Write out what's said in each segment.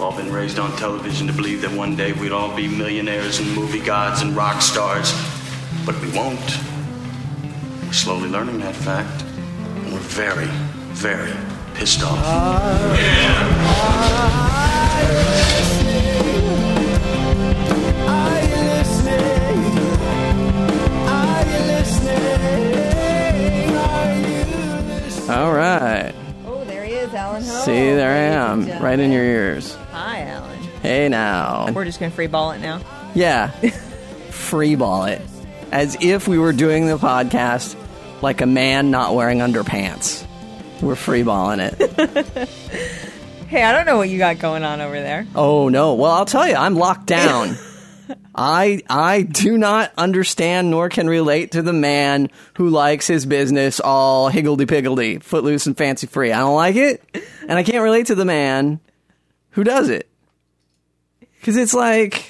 We've all been raised on television to believe that one day we'd all be millionaires and movie gods and rock stars. But we won't. We're slowly learning that fact. And we're very, very pissed off. All right. Oh, there he is, Alan Ho. See, there I am, right in your ears. Hey now. We're just gonna free ball it now. Yeah. Free ball it. As if we were doing the podcast like a man not wearing underpants. We're free balling it. Hey, I don't know what you got going on over there. oh no. Well, I'll tell you, I'm locked down. I I do not understand nor can relate to the man who likes his business all higgledy piggledy, footloose and fancy free. I don't like it, and I can't relate to the man who does it. Because it's like,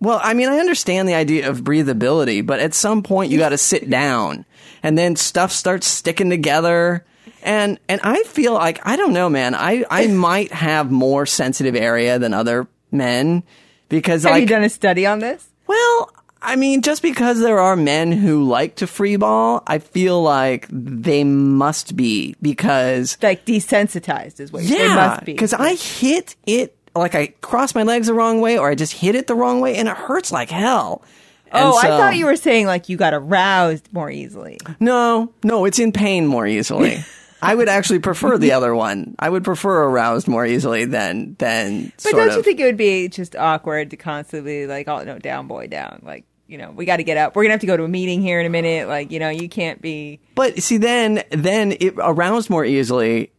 well, I mean, I understand the idea of breathability, but at some point you got to sit down, and then stuff starts sticking together. And and I feel like I don't know, man. I I might have more sensitive area than other men because Have like you done a study on this? well, I mean, just because there are men who like to free ball, I feel like they must be because Like desensitized is what you they yeah, must be. because I hit it like I cross my legs the wrong way or I just hit it the wrong way and it hurts like hell. And Oh, I thought you were saying like you got aroused more easily. No, no, it's in pain more easily. I would actually prefer the other one. I would prefer aroused more easily than than But don't of. you think it would be just awkward to constantly like, oh no, down boy, down. Like, you know, we got to get up. We're gonna have to go to a meeting here in a minute. Like, you know, you can't be. But see, then then it aroused more easily.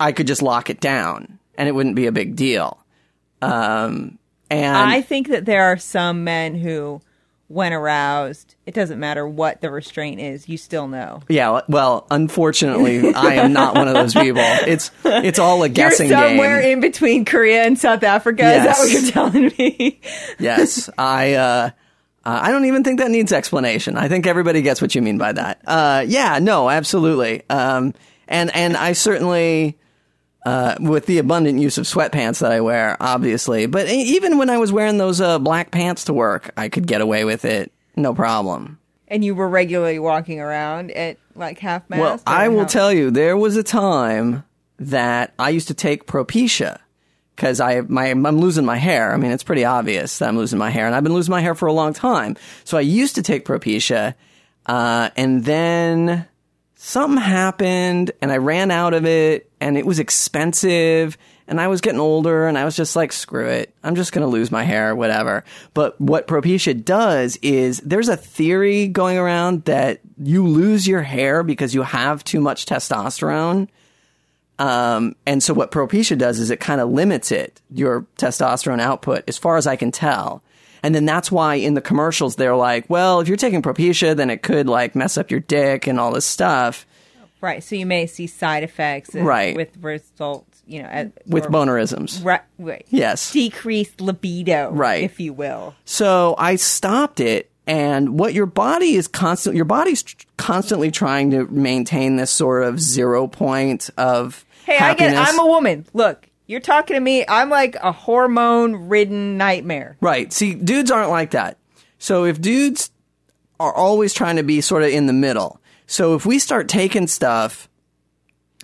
I could just lock it down, and it wouldn't be a big deal. Um, and I think that there are some men who, when aroused, it doesn't matter what the restraint is, you still know. yeah, well, unfortunately, I am not one of those people. It's it's all a guessing You're somewhere game. in between Korea and South Africa. Is that what you're telling me? yes, I. Uh, uh, I don't even think that needs explanation. I think everybody gets what you mean by that. Uh, yeah, no, absolutely. Um, and and I certainly, uh, with the abundant use of sweatpants that I wear, obviously. But even when I was wearing those uh, black pants to work, I could get away with it, no problem. and you were regularly walking around at like half mast. Well, I will how- tell you, there was a time that I used to take Propecia because I my I'm losing my hair. I mean, it's pretty obvious that I'm losing my hair, and I've been losing my hair for a long time. So I used to take Propecia, uh, and then something happened, and I ran out of it, and it was expensive. And I was getting older, and I was just like, screw it. I'm just going to lose my hair, whatever. But what Propecia does is there's a theory going around that you lose your hair because you have too much testosterone. Um, and so what Propecia does is it kind of limits it, your testosterone output, as far as I can tell. And then that's why in the commercials they're like, well, if you're taking Propecia, then it could like mess up your dick and all this stuff right. So you may see side effects, Right. with results, you know, at, with or- bonerisms. Right, right. Yes. decreased libido, Right. if you will. So I stopped it, and what your body is constant, your body's tr- constantly trying to maintain this sort of zero point of Hey, happiness. I get. I'm a woman. Look, you're talking to me. I'm like a hormone-ridden nightmare. Right. See, dudes aren't like that. So if dudes are always trying to be sort of in the middle, so if we start taking stuff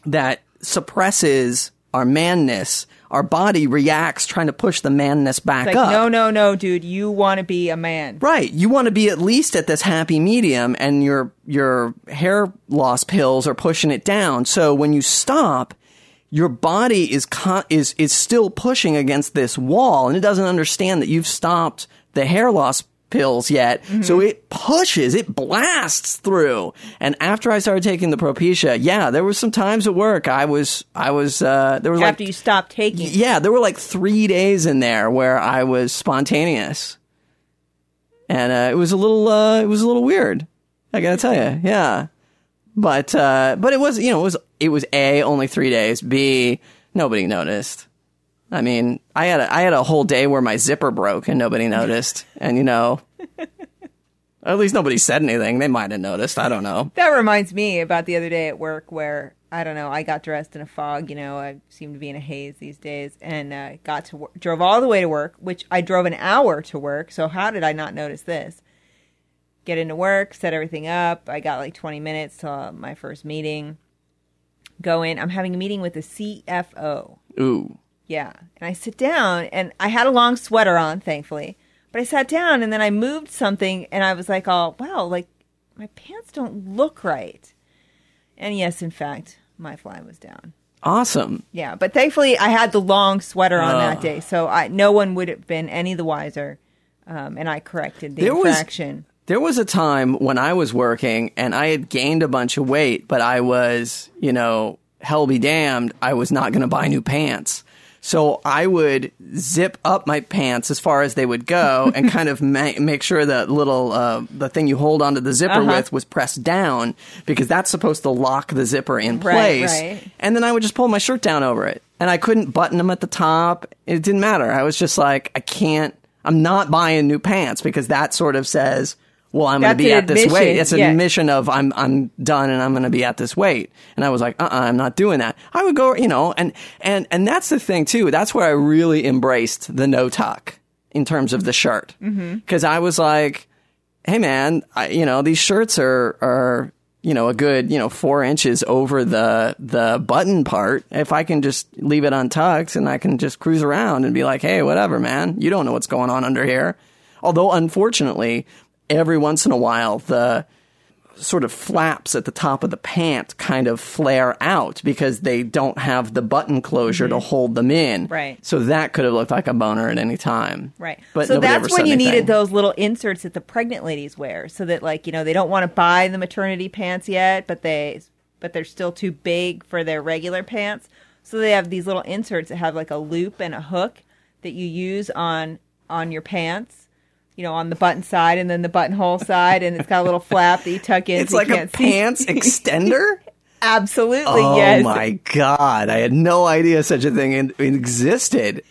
that suppresses our manness, our body reacts trying to push the manness back like, up. no, no, no, dude. You want to be a man. Right. You want to be at least at this happy medium and your your hair loss pills are pushing it down. So when you stop, your body is con- is is still pushing against this wall and it doesn't understand that you've stopped the hair loss pills yet. So it pushes, it blasts through. And after I started taking the Propecia, yeah, there was some times at work I was I was uh there was like After you stop taking, yeah, there were like three days in there where I was spontaneous, and uh, it was a little, uh, it was a little weird. I gotta tell you, yeah. But uh, but it was, you know, it was it was a only three days. B nobody noticed. I mean, I had a, I had a whole day where my zipper broke and nobody noticed, and you know. At least nobody said anything. They might have noticed. I don't know. that reminds me about the other day at work where I don't know. I got dressed in a fog. You know, I seem to be in a haze these days, and uh, got to work, drove all the way to work, which I drove an hour to work. So how did I not notice this? Get into work, set everything up. I got like 20 minutes till my first meeting. Go in. I'm having a meeting with the CFO. Ooh. Yeah. And I sit down and I had a long sweater on, thankfully. But I sat down and then I moved something and I was like, oh, wow, like my pants don't look right. And yes, in fact, my fly was down. Awesome. Yeah. But thankfully I had the long sweater on Oh. that day. So I, no one would have been any the wiser. Um, and I corrected the There was- infraction. There was a time when I was working and I had gained a bunch of weight, but I was, you know, hell be damned, I was not going to buy new pants. So I would zip up my pants as far as they would go and kind of ma- make sure that little, uh, the thing you hold onto the zipper Uh-huh. with was pressed down because that's supposed to lock the zipper in Right, place. right. And then I would just pull my shirt down over it. And I couldn't button them at the top. It didn't matter. I was just like, I can't, I'm not buying new pants because that sort of says, well, I'm going to be at this weight. It's an yeah. admission of I'm I'm done and I'm going to be at this weight. And I was like, uh, uh-uh, I'm not doing that. I would go, you know, and and and that's the thing too. That's where I really embraced the no tuck in terms of the shirt Mm-hmm. because I was like, hey man, I, you know, these shirts are are you know a good you know four inches over the the button part. If I can just leave it untucked and I can just cruise around and be like, hey, whatever, man, you don't know what's going on under here. Although unfortunately, every once in a while the sort of flaps at the top of the pant kind of flare out because they don't have the button closure to hold them in. Mm-hmm. Right. So that could have looked like a boner at any time. Right. But so that's when you anything. needed those little inserts that the pregnant ladies wear, so that like you know they don't want to buy the maternity pants yet, but they but they're still too big for their regular pants. So they have these little inserts that have like a loop and a hook that you use on on your pants. You know, on the button side and then the buttonhole side, and it's got a little flap that you tuck in. It's so like a see. pants extender? Absolutely, oh yes. my god! I had no idea such a thing in, existed.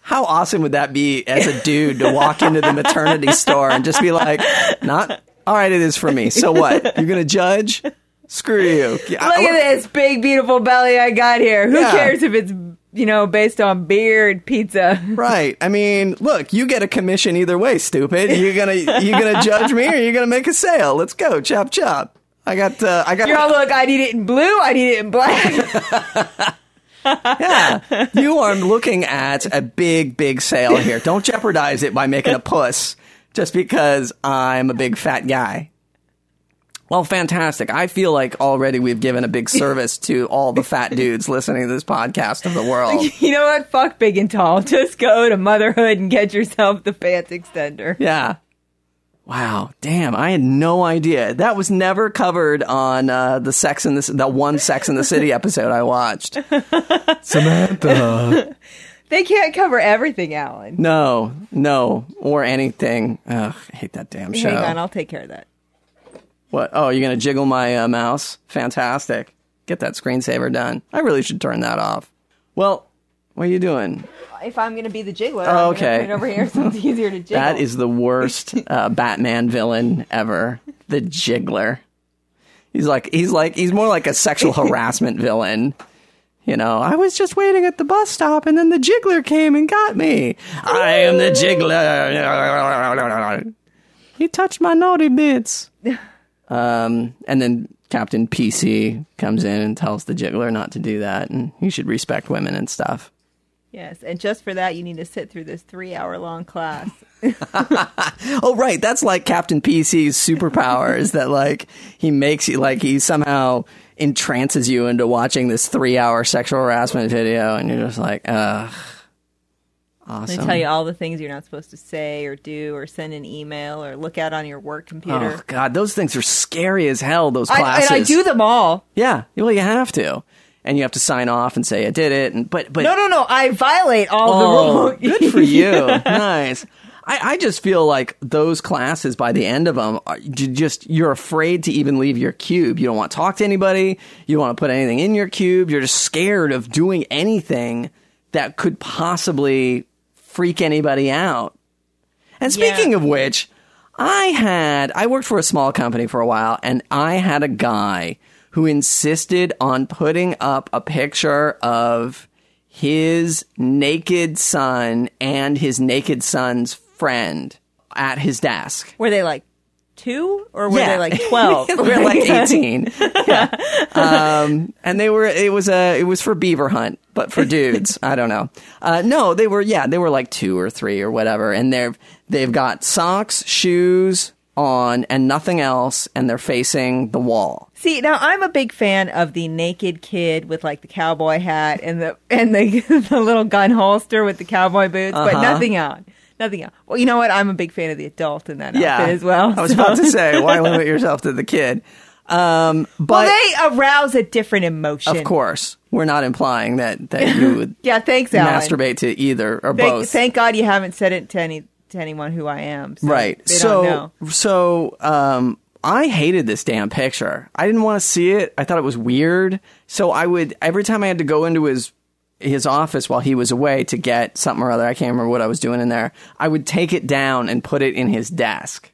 How awesome would that be as a dude to walk into the maternity store and just be like, "Not all right, it is for me. So what? You're gonna judge? Screw you." Look at this big, beautiful belly I got here. Who Yeah. cares if it's you know based on beard pizza? Right. I mean, look, you get a commission either way, stupid. You're gonna you gonna judge me or you're gonna make a sale. Let's go, chop chop. I got uh, I got You're all look. I need it in blue. I need it in black. yeah. You are looking at a big, big sale here. Don't jeopardize it by making a puss just because I'm a big fat guy. Well, fantastic. I feel like already we've given a big service to all the fat dudes listening to this podcast of the world. you know what? Fuck big and tall. Just go to motherhood and get yourself the pants extender. Yeah. Wow. Damn. I had no idea. That was never covered on uh, the Sex in the that one Sex in the City episode I watched. Samantha. They can't cover everything, Alan. No, no, or anything. Ugh, I hate that damn show. Hang on, I'll take care of that. What? Oh, you're gonna jiggle my uh, mouse? Fantastic. Get that screensaver done. I really should turn that off. Well, what are you doing? If I'm going to be the jiggler, Oh, I'm okay. over here so it's easier to jiggle. That is the worst uh, Batman villain ever. The Jiggler. He's like he's like he's more like a sexual harassment villain. You know, I was just waiting at the bus stop and then the Jiggler came and got me. I am the Jiggler. He touched my naughty bits. Um, and then Captain PC comes in and tells the Jiggler not to do that and he should respect women and stuff. yes, and just for that, you need to sit through this three-hour-long class. Oh, right. That's like Captain PC's superpowers that like he makes you like he somehow entrances you into watching this three hour sexual harassment video and you're just like, ugh. They tell you all the things you're not supposed to say or do or send an email or look at on your work computer. Oh God, those things are scary as hell. Those I, classes. and I do them all. Yeah, well, you have to, and you have to sign off and say I did it. And but but No, no, no. I violate all Oh, the rules. good for you. Nice. I, I just feel like those classes by the end of them, are, you just you're afraid to even leave your cube. You don't want to talk to anybody. You don't want to put anything in your cube. You're just scared of doing anything that could possibly freak anybody out. And speaking Yeah. of which, I had I worked for a small company for a while, and I had a guy who insisted on putting up a picture of his naked son and his naked son's friend at his desk. Were they like two or were Yeah. they like 12? We're like 18. Yeah. Um, and they were, it was a, it was for beaver hunt, but for dudes. I don't know. Uh, no, they were, yeah, they were like two or three or whatever. And they've, they've got socks, shoes on and nothing else. And they're facing the wall. See, now I'm a big fan of the naked kid with like the cowboy hat and the and the, the little gun holster with the cowboy boots, but Uh-huh. nothing on. Nothing else. Well, you know what? I'm a big fan of the adult in that Yeah. outfit as well. I was so- about to say, why limit yourself to the kid? Um, but Well, they arouse a different emotion. of course, we're not implying that, that you would Yeah, thanks, Alan. masturbate to either or Thank, both. thank God you haven't said it to any to anyone who I am. So right. So, so, um, I hated this damn picture. I didn't want to see it. I thought it was weird. So I would every time I had to go into his his office while he was away to get something or other. I can't remember what I was doing in there. I would take it down and put it in his desk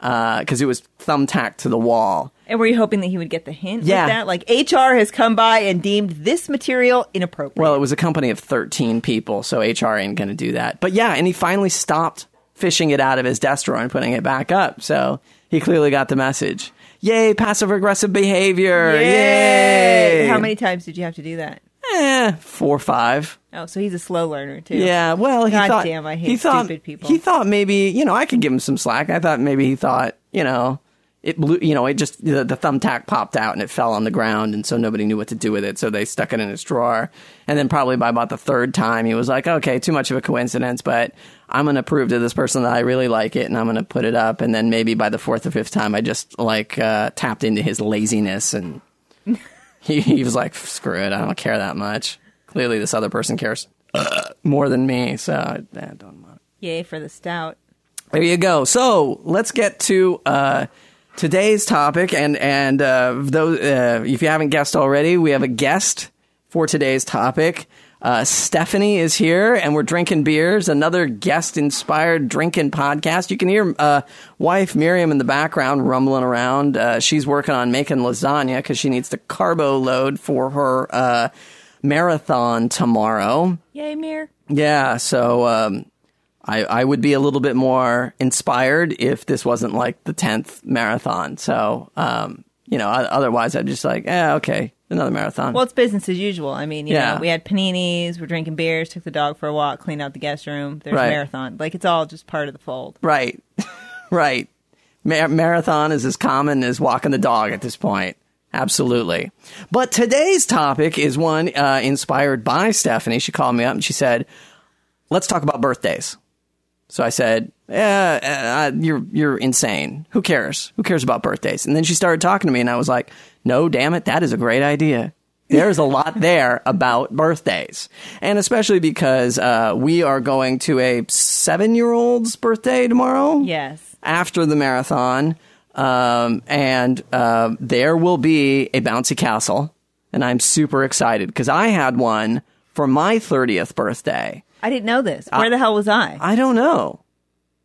uh, because it was thumbtacked to the wall. And were you hoping that he would get the hint Yeah. that? Like HR has come by and deemed this material inappropriate. Well, it was a company of 13 people, so HR ain't going to do that. But yeah, and he finally stopped fishing it out of his desk drawer and putting it back up. So he clearly got the message. Yay, passive aggressive behavior. Yay. How many times did you have to do that? Eh, four or five. Oh, so he's a slow learner too. Yeah, well, he God thought. damn, I hate he thought, stupid people. He thought maybe, you know, I could give him some slack. I thought maybe he thought, you know, it blew, you know, it just, the, the thumbtack popped out and it fell on the ground. And so nobody knew what to do with it. So they stuck it in his drawer. And then probably by about the third time, he was like, okay, too much of a coincidence, but I'm going to prove to this person that I really like it and I'm going to put it up. And then maybe by the fourth or fifth time, I just like, uh, tapped into his laziness and he, he was like, screw it. I don't care that much. Clearly this other person cares more than me. So I, I don't mind. Yay for the stout. There you go. So let's get to uh, today's topic, and and uh, those uh, if you haven't guessed already, we have a guest for today's topic. Uh, Stephanie is here, and we're drinking beers. Another guest-inspired drinking podcast. You can hear uh, wife Miriam in the background rumbling around. Uh, she's working on making lasagna because she needs to carbo load for her uh, marathon tomorrow. Yay, Mir. Yeah, so um, I, I would be a little bit more inspired if this wasn't like the 10th marathon. So, um, you know, otherwise I'd just like, yeah, okay, another marathon. Well, it's business as usual. I mean, you Yeah. know, we had paninis, we're drinking beers, took the dog for a walk, cleaned out the guest room. There's Right. a marathon. Like it's all just part of the fold. right, right. Mar- marathon is as common as walking the dog at this point. Absolutely. But today's topic is one uh, inspired by Stephanie. She called me up and she said, let's talk about birthdays. So I said, yeah, uh, you're you're insane. Who cares? Who cares about birthdays? And then she started talking to me, and I was like, no, damn it, that is a great idea. There's a lot there about birthdays, and especially because uh, we are going to a seven year old's birthday tomorrow Yes. after the marathon, um, and uh, there will be a bouncy castle, and I'm super excited because I had one for my 30th birthday. I didn't know this. Where the hell was I? I don't know.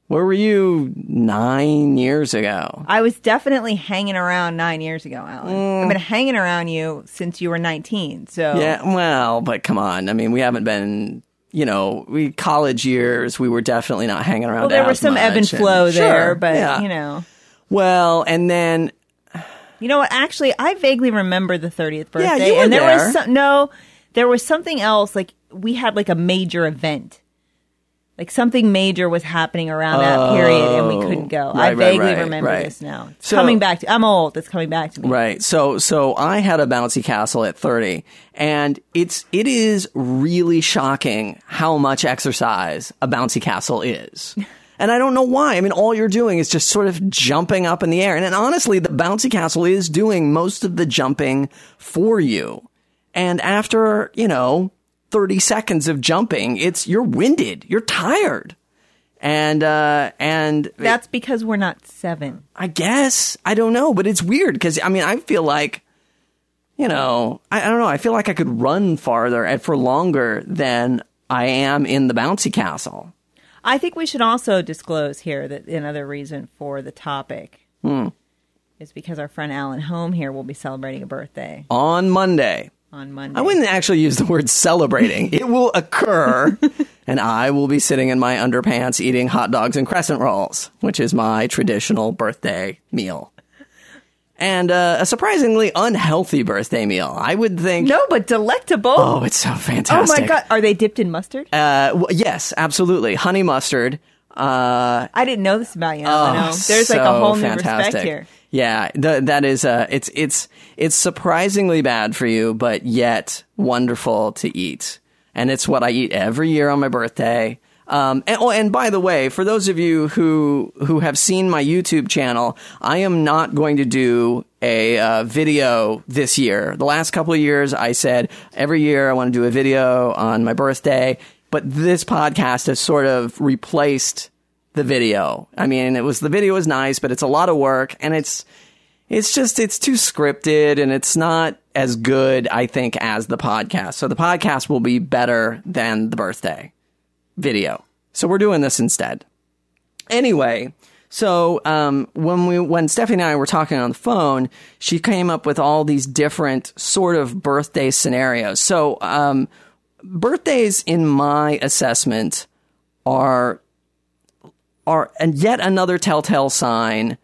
Where were you nine years ago? I was definitely hanging around nine years ago, Alan. I've been hanging around you since you were 19. So Mm. Yeah, well, but come on. I mean, we haven't been, you know, we college years. We were definitely not hanging around. well, there as was some ebb and flow there, Sure, but yeah. you know. Well, and then You know what? Actually, I vaguely remember the 30th birthday. Yeah, you were and there there. was some, no, there was something else. Like we had like a major event. Like something major was happening around that period, and we couldn't go. Oh, I Oh. Right, right, vaguely right, remember this now. It's So- coming back to. I'm old. It's coming back to me. Right. So so I had a bouncy castle at 30 and it's it is really shocking how much exercise a bouncy castle is. And I don't know why. I mean, all you're doing is just sort of jumping up in the air. And, and honestly, the bouncy castle is doing most of the jumping for you. And after, you know, 30 seconds of jumping, it's, you're winded. You're tired. And, uh, and That's because we're not seven. I guess. I don't know, but it's weird because I mean, I feel like, you know, I, I don't know. I feel like I could run farther and for longer than I am in the bouncy castle. I think we should also disclose here that another reason for the topic Hmm. is because our friend Alan Home here will be celebrating a birthday On Monday. On Monday. I wouldn't actually use the word celebrating. it will occur, and I will be sitting in my underpants eating hot dogs and crescent rolls, which is my traditional birthday meal. And uh, a surprisingly unhealthy birthday meal. I would think. No, but delectable. Oh, it's so fantastic! Oh my god, are they dipped in mustard? Uh, w- yes, absolutely. Honey mustard. Uh, I didn't know this about you. Oh. There's like a whole new fantastic. respect here. Yeah, th- that is uh it's it's it's surprisingly bad for you, but yet wonderful to eat. And it's what I eat every year on my birthday. Um, and, oh, and by the way, for those of you who who have seen my YouTube channel, I am not going to do a uh, video this year. The last couple of years, I said every year I want to do a video on my birthday, but this podcast has sort of replaced the video. I mean, it was the video was nice, but it's a lot of work and it's it's just it's too scripted and it's not as good I think as the podcast. So the podcast will be better than the birthday video. So we're doing this instead. Anyway, so um, when we when Stephanie and I were talking on the phone, she came up with all these different sort of birthday scenarios. So um, birthdays, in my assessment, are are and yet another telltale sign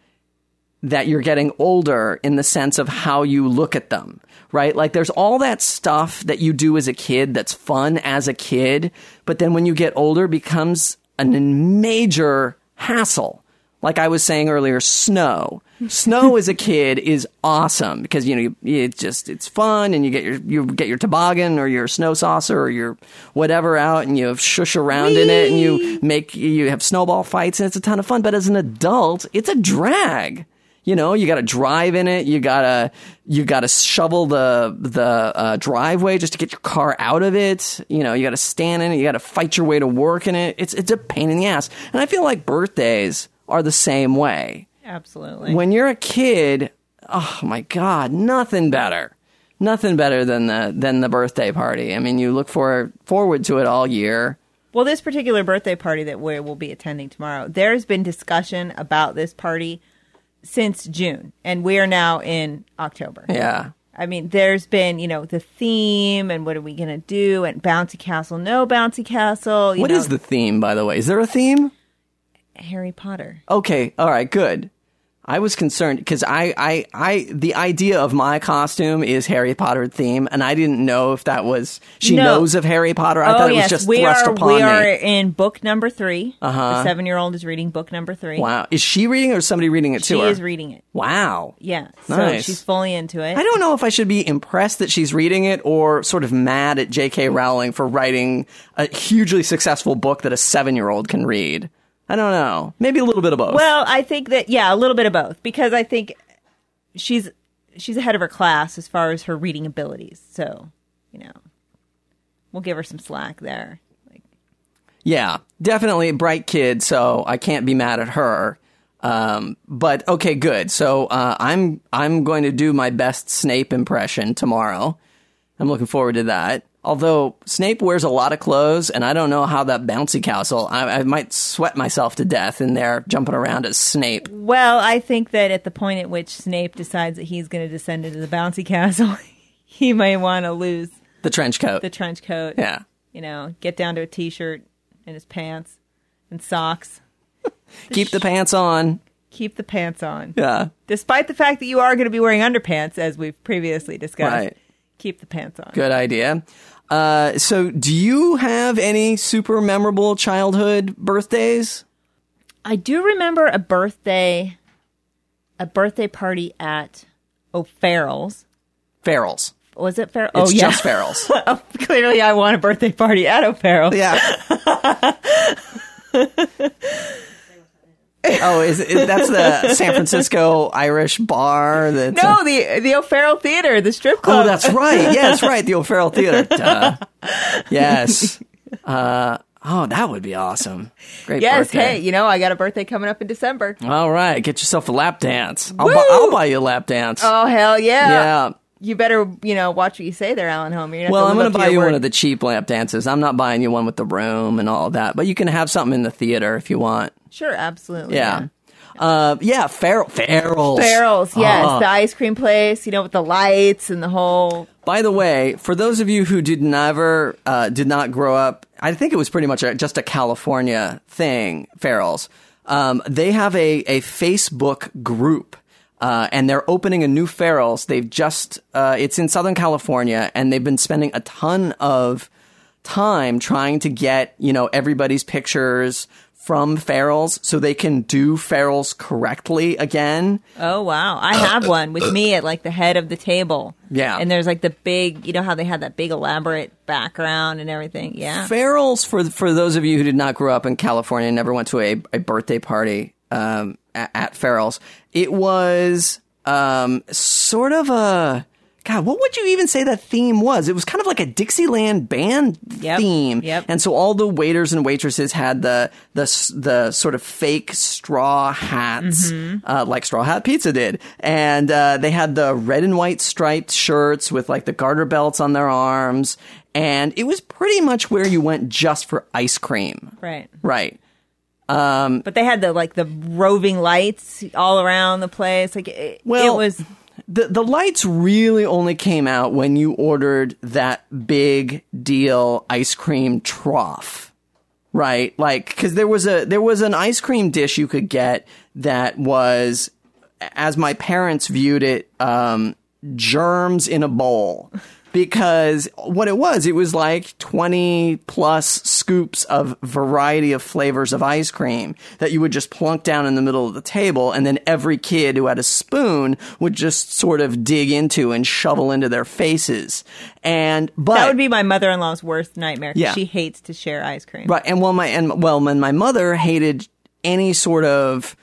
that you're getting older in the sense of how you look at them, right? Like there's all that stuff that you do as a kid that's fun as a kid, but then when you get older becomes a major hassle. Like I was saying earlier, snow. Snow as a kid is awesome because you know it's just it's fun and you get your you get your toboggan or your snow saucer or your whatever out and you shush around in it and you make you have snowball fights and it's a ton of fun. But as an adult, it's a drag. You know, you got to drive in it. You gotta you gotta shovel the the uh, driveway just to get your car out of it. You know, you got to stand in it. You got to fight your way to work in it. It's it's a pain in the ass. And I feel like birthdays are the same way. Absolutely. When you're a kid, oh my god, nothing better. Nothing better than the than the birthday party. I mean, you look for forward to it all year. Well, this particular birthday party that we will be attending tomorrow, there's been discussion about this party since June, and we are now in October. Yeah. I mean, there's been, you know, the theme and what are we going to do and bouncy castle, no bouncy castle. You What know, is the theme, by the way? Is there a theme? Harry Potter? Okay, all right, good. I was concerned because I, I, I, the idea of my costume is Harry Potter theme, and I didn't know if that was she No. knows of Harry Potter. I oh thought it yes, was just we thrust are. upon We me. are in book number 3 Uh-huh. The seven-year-old is reading book number three. Wow, is she reading or is somebody reading it She to her? She is reading it. wow. Yeah, so Nice. she's fully into it. I don't know if I should be impressed that she's reading it or sort of mad at J.K. Rowling for writing a hugely successful book that a seven-year-old can read. I don't know. Maybe a little bit of both. Well, I think that yeah, a little bit of both because I think she's she's ahead of her class as far as her reading abilities. So, you know, we'll give her some slack there. Like, Yeah, definitely a bright kid, so I can't be mad at her. Um, but okay, good. So uh, I'm I'm going to do my best Snape impression tomorrow. I'm looking forward to that. Although Snape wears a lot of clothes, and I don't know how that bouncy castle. I, I might sweat myself to death in there jumping around as Snape. well, I think that at the point at which Snape decides that he's going to descend into the bouncy castle, he may want to lose The trench coat. the trench coat. yeah. You know, get down to a t-shirt and his pants and socks. Keep the pants on. Keep the pants on. Yeah. Despite the fact that you are going to be wearing underpants, as we've previously discussed. Right. Keep the pants on. Good idea. Uh, so, do you have any super memorable childhood birthdays? I do remember a birthday, a birthday party at O'Farrell's. Farrell's. Was it Farrell? Oh yeah, just Farrell's. Oh, clearly, I want a birthday party at O'Farrell's. Yeah. oh, is, is that's the San Francisco Irish bar? That's No, the the O'Farrell Theater, the strip club. oh, that's right. Yeah, that's right. The O'Farrell Theater. Duh. Yes. Uh, oh, that would be awesome. Great yes. birthday. Hey, you know, I got a birthday coming up in December. All right, get yourself a lap dance. I'll, bu- I'll buy you a lap dance. Oh hell yeah! yeah. You better, you know, watch what you say there, Alan Homer. Well, I'm going to buy you word. one of the cheap lap dances. I'm not buying you one with the room and all that, but you can have something in the theater if you want. Sure, absolutely. Yeah. Uh, yeah, Farrell, Farrell's. Farrell's, yes, Ah. the ice cream place, you know, with the lights and the whole. By the way, for those of you who did never, uh, did not grow up, I think it was pretty much a, just a California thing, Farrell's. Um, they have a, a Facebook group. Uh, and they're opening a new Farrell's. They've just, uh, it's in Southern California and they've been spending a ton of time trying to get, you know, everybody's pictures from Farrell's so they can do Farrell's correctly again. Oh wow, I have one with me at like the head of the table. Yeah. and there's like the big, you know how they had that big elaborate background and everything. Yeah, Farrell's for for those of you who did not grow up in California and never went to a, a birthday party um, at, at Farrell's. It was um, sort of a God. What would you even say that theme was? It was kind of like a Dixieland band Yep, theme, yep. and so all the waiters and waitresses had the the the sort of fake straw hats, Mm-hmm. uh, like Straw Hat Pizza did, and uh, they had the red and white striped shirts with like the garter belts on their arms, and it was pretty much where you went just for ice cream, right. right? But they had the like the roving lights all around the place. Like it, Well, it was. The the lights really only came out when you ordered that big deal ice cream trough. Right? Like cuz there was a there was an ice cream dish you could get that was as my parents viewed it um germs in a bowl. Because what it was, it was like 20 plus scoops of variety of flavors of ice cream that you would just plunk down in the middle of the table. And then every kid who had a spoon would just sort of dig into and shovel into their faces. And, but. That would be my mother-in-law's worst nightmare. Yeah. she hates to share ice cream. Right, and well, my and well, when my mother hated any sort of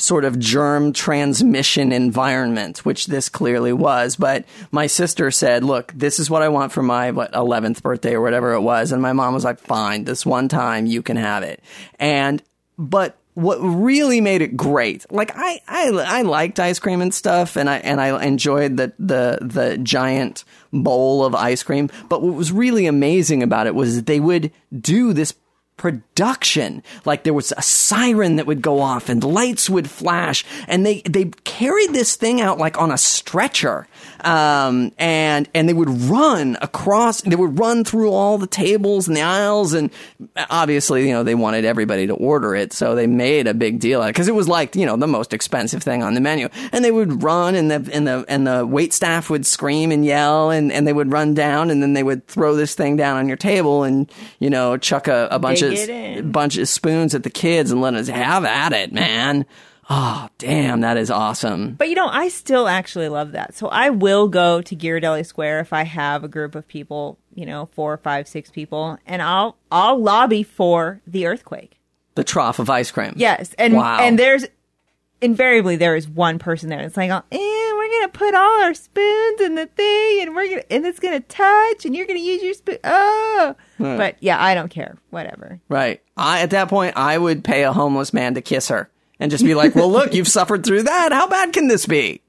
sort of germ transmission environment, which this clearly was. But my sister said, "Look, this is what I want for my what eleventh birthday or whatever it was," and my mom was like, "Fine, this one time you can have it." And but what really made it great, like I I, I liked ice cream and stuff, and I and I enjoyed the the the giant bowl of ice cream. But what was really amazing about it was they would do this production. Like there was a siren that would go off and lights would flash and they, they carried this thing out like on a stretcher. Um, and, and they would run across, they would run through all the tables and the aisles. And obviously, you know, they wanted everybody to order it. So they made a big deal out because it was like, you know, the most expensive thing on the menu. And they would run and the, and the, and the wait staff would scream and yell and, and they would run down and then they would throw this thing down on your table and, you know, chuck a, a bunch of bunch of spoons at the kids and let us have at it, man. Oh, damn, that is awesome. But you know, I still actually love that. So I will go to Ghirardelli Square if I have a group of people, you know, four, five, six people, and I'll I'll lobby for the earthquake. The trough of ice cream. Yes, and Wow. and there's invariably there is one person there. It's like, oh, eh, we're gonna put all our spoons in the thing, and we're gonna and it's gonna touch, and you're gonna use your spoon. Oh, but yeah, I don't care. Whatever. Right. I, at that point, I would pay a homeless man to kiss her and just be like, well, look, you've suffered through that. How bad can this be?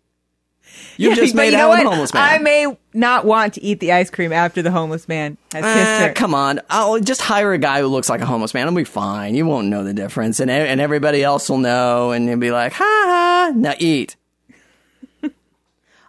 You've just made you out with a homeless man. I may not want to eat the ice cream after the homeless man has kissed Ah, her. come on. I'll just hire a guy who looks like a homeless man. I'll be fine. You won't know the difference. And, and everybody else will know. And you'll be like, ha ha, now eat.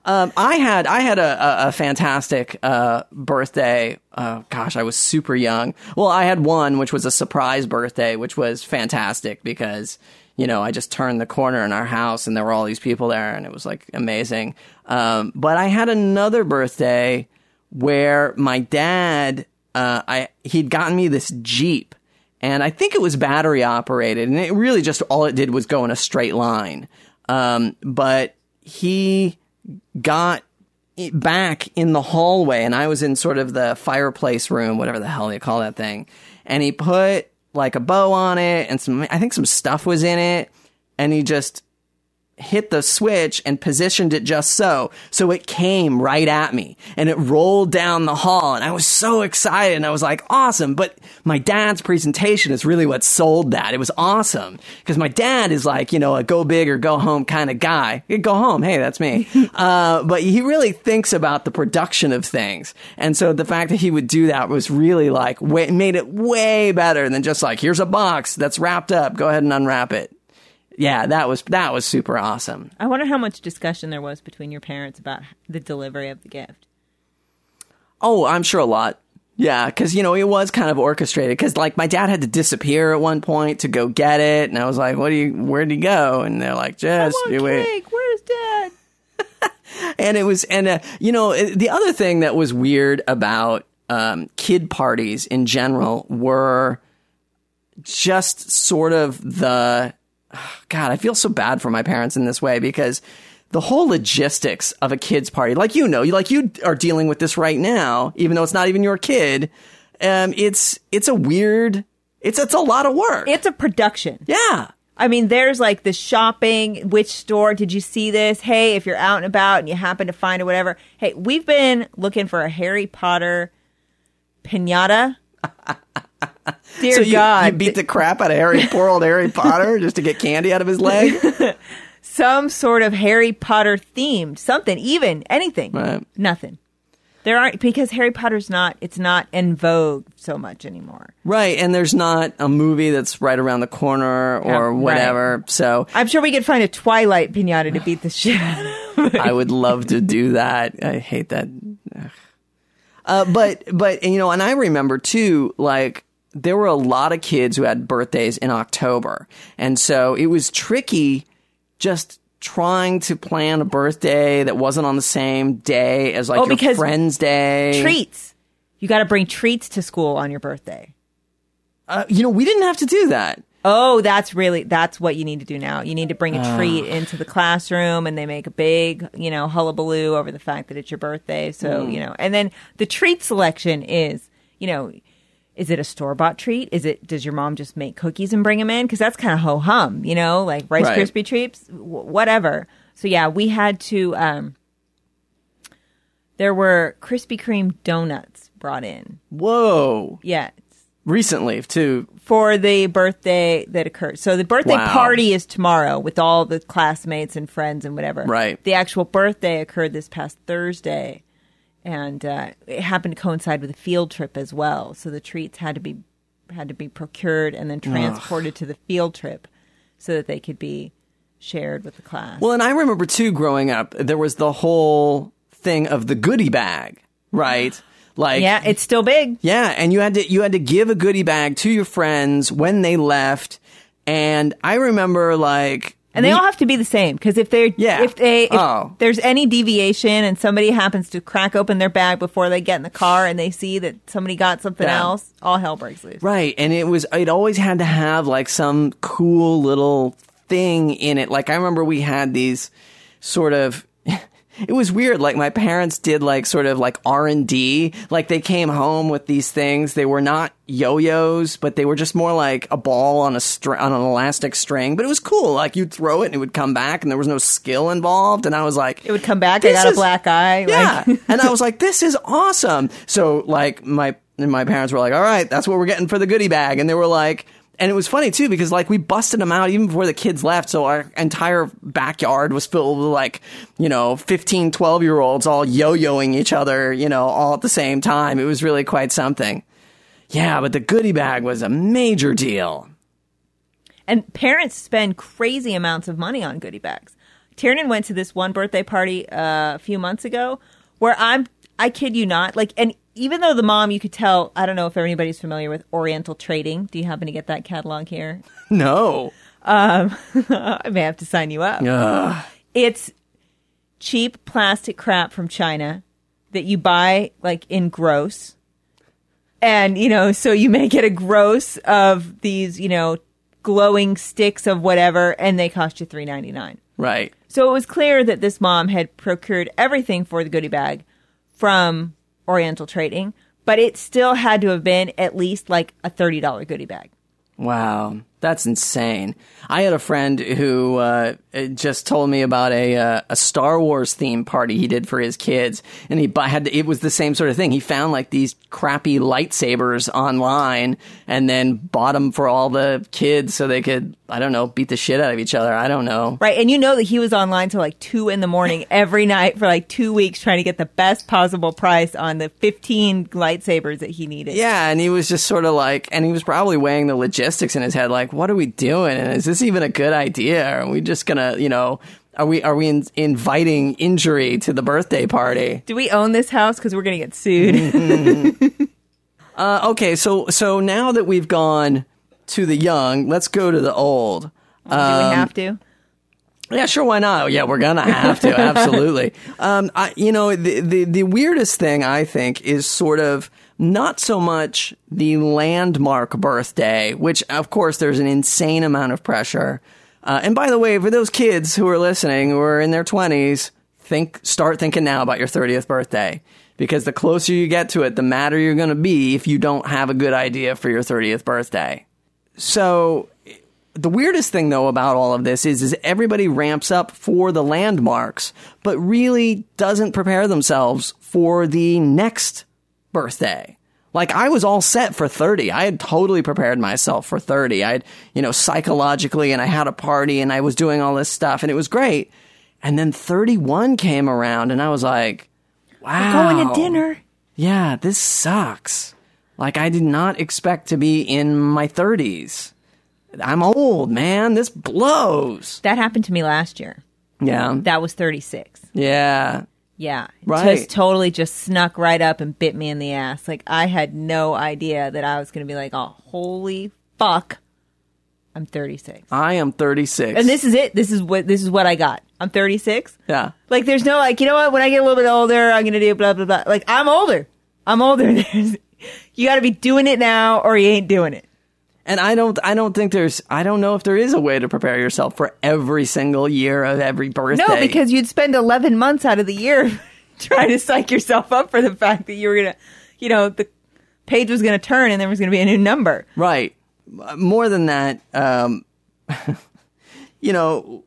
um, I had, I had a, a, a fantastic, uh, birthday. Uh, gosh, I was super young. Well, I had one, which was a surprise birthday, which was fantastic because, you know, I just turned the corner in our house and there were all these people there and it was like amazing. Um, but I had another birthday where my dad, uh, I he'd gotten me this Jeep, and I think it was battery operated, and it really just all it did was go in a straight line. Um, but he got back in the hallway, and I was in sort of the fireplace room, whatever the hell you call that thing, and he put like a bow on it, and some I think some stuff was in it, and he just hit the switch and positioned it just so. So it came right at me and it rolled down the hall and I was so excited and I was like, awesome. But my dad's presentation is really what sold that. It was awesome because my dad is like, you know, a go big or go home kind of guy. Go home. Hey, that's me. uh, but he really thinks about the production of things. And so the fact that he would do that was really like, way, made it way better than just like, here's a box that's wrapped up. Go ahead and unwrap it yeah, that was that was super awesome. I wonder how much discussion there was between your parents about the delivery of the gift. Oh, I'm sure a lot. Yeah, because you know it was kind of orchestrated. Because like my dad had to disappear at one point to go get it, and I was like, "What do you? Where'd he go?" And they're like, "Just I want you wait." Where's dad? and it was and uh, you know it- the other thing that was weird about um, kid parties in general were just sort of the god i feel so bad for my parents in this way because the whole logistics of a kid's party like you know like you are dealing with this right now even though it's not even your kid um, it's it's a weird it's it's a lot of work It's a production. yeah I mean, there's like the shopping. Which store did you see this? Hey, if you're out and about and you happen to find it, whatever. Hey, we've been looking for a Harry Potter pinata. Dear so you, God, you beat the crap out of Harry, poor old Harry Potter, just to get candy out of his leg. some sort of Harry Potter themed something, even anything. Right. Nothing. There aren't because Harry Potter's not. It's not in vogue so much anymore. Right, and there's not a movie that's right around the corner or Yeah, right. whatever. So I'm sure we could find a Twilight pinata to beat the shit. out of. I would love to do that. I hate that. Uh, but but you know, and I remember too, like there were a lot of kids who had birthdays in October, and so it was tricky just trying to plan a birthday that wasn't on the same day as like Oh, your friend's day. treats. You got to bring treats to school on your birthday. Uh, you know, we didn't have to do that. Oh, that's really that's what you need to do now. You need to bring a Ah. treat into the classroom and they make a big, you know, hullabaloo over the fact that it's your birthday. So, Mm. you know, and then the treat selection is, you know, is it a store bought treat? Is it does your mom just make cookies and bring them in? Because that's kind of ho hum, you know, like Rice Right. Krispie treats, w- whatever. So yeah, we had to. um There were Krispy Kreme donuts brought in. Whoa! Yeah, Recently, too. for the birthday that occurred. So the birthday Wow. party is tomorrow with all the classmates and friends and whatever. Right. The actual birthday occurred this past Thursday, and uh, it happened to coincide with a field trip as well. So the treats had to be had to be procured and then transported to the field trip so that they could be shared with the class. Well, and I remember too growing up, there was the whole thing of the goodie bag, right? Like, yeah, it's still big. yeah, and you had to you had to give a goodie bag to your friends when they left, and I remember like, And they all have to be the same because if they're Yeah. if they if Oh. there's any deviation and somebody happens to crack open their bag before they get in the car and they see that somebody got something Yeah. else, all hell breaks loose. Right. And it was, it always had to have like some cool little thing in it. Like I remember we had these sort of, it was weird. Like my parents did like sort of like R and D. Like they came home with these things. They were not yo-yos, but they were just more like a ball on a str- on an elastic string. But it was cool. Like you'd throw it and it would come back and there was no skill involved. And I was like, It would come back. I got a black eye. yeah. Like, and I was like, this is awesome. So like my and my parents were like, all right, that's what we're getting for the goodie bag. And they were like, and it was funny too because like we busted them out even before the kids left. So our entire backyard was filled with like, you know, 15, 12 year olds all yo-yoing each other, you know, all at the same time. It was really quite something. Yeah, but the goodie bag was a major deal. and parents spend crazy amounts of money on goodie bags. Tiernan went to this one birthday party uh, a few months ago where I'm, I kid you not, like, and even though the mom, you could tell, I don't know if anybody's familiar with Oriental Trading. Do you happen to get that catalog here? No. Um, I may have to sign you up. Ugh. It's cheap plastic crap from China that you buy like in gross. And, you know, so you may get a gross of these, you know, glowing sticks of whatever, and they cost you three ninety nine. Right. So it was clear that this mom had procured everything for the goodie bag from Oriental Trading, but it still had to have been at least like a thirty dollar goodie bag. Wow, that's insane. I had a friend who uh, just told me about a uh, a Star Wars theme party he did for his kids, and he had it was the same sort of thing. He found like these crappy lightsabers online, and then bought them for all the kids so they could I don't know, beat the shit out of each other. I don't know. Right. And you know that he was online till like two in the morning every night for like two weeks trying to get the best possible price on the 15 lightsabers that he needed. Yeah, and he was just sort of like, and he was probably weighing the logistics in his head, like, what are we doing? And is this even a good idea? Are we just gonna, you know, are we are we in, inviting injury to the birthday party? Do we own this house? Because we're going to get sued. Uh, okay, so so now that we've gone to the young, let's go to the old. Do we Um, have to? Yeah, sure. Why not? Yeah, we're gonna have to. Absolutely. Um, I, you know, the, the the weirdest thing I think is sort of not so much the landmark birthday, which of course there's an insane amount of pressure. Uh, and by the way, for those kids who are listening who are in their twenties, think start thinking now about your thirtieth birthday because the closer you get to it, the madder you're going to be if you don't have a good idea for your thirtieth birthday. So the weirdest thing though about all of this is is everybody ramps up for the landmarks but really doesn't prepare themselves for the next birthday. Like i was all set for 30 i had totally prepared myself for 30 i had you know psychologically and i had a party and i was doing all this stuff and it was great. And then 31 came around and i was like wow Going to dinner. yeah, this sucks. Like, I did not expect to be in my 30s. I'm old, man. This blows. That happened to me last year. Yeah. That was 36. Yeah. Yeah. Right. Just totally just snuck right up and bit me in the ass. Like I had no idea that I was going to be like, oh, holy fuck. I'm 36. I am 36. And this is it. This is what this is what I got. I'm 36. Yeah. Like there's no like, you know what? When I get a little bit older, I'm going to do blah blah blah. Like I'm older. I'm older. You got to be doing it now or you ain't doing it. And I don't, I don't think there's, I don't know if there is a way to prepare yourself for every single year of every birthday. No, because you'd spend 11 months out of the year trying to psych yourself up for the fact that you were going to, you know, the page was going to turn and there was going to be a new number. Right. More than that, um, you know,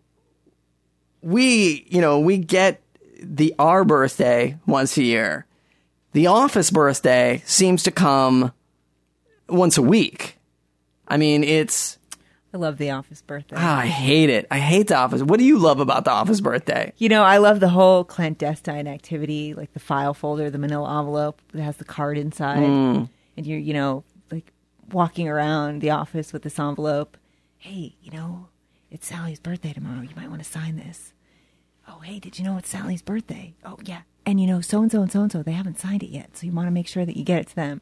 we, you know, we get the our birthday once a year. The office birthday seems to come once a week. I mean, it's I love the office birthday. ah, I hate it. I hate the office. What do you love about the office birthday? You know, I love the whole clandestine activity, like the file folder, the manila envelope that has the card inside. Mm. And you're, you know, like walking around the office with this envelope. Hey, you know, it's Sally's birthday tomorrow. You might want to sign this. Oh, hey, did you know it's Sally's birthday? Oh, yeah. And you know, so and so and so and so, they haven't signed it yet. So you want to make sure that you get it to them.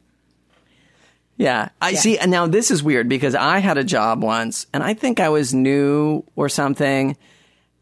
Yeah, I see. And now this is weird because I had a job once, and I think I was new or something,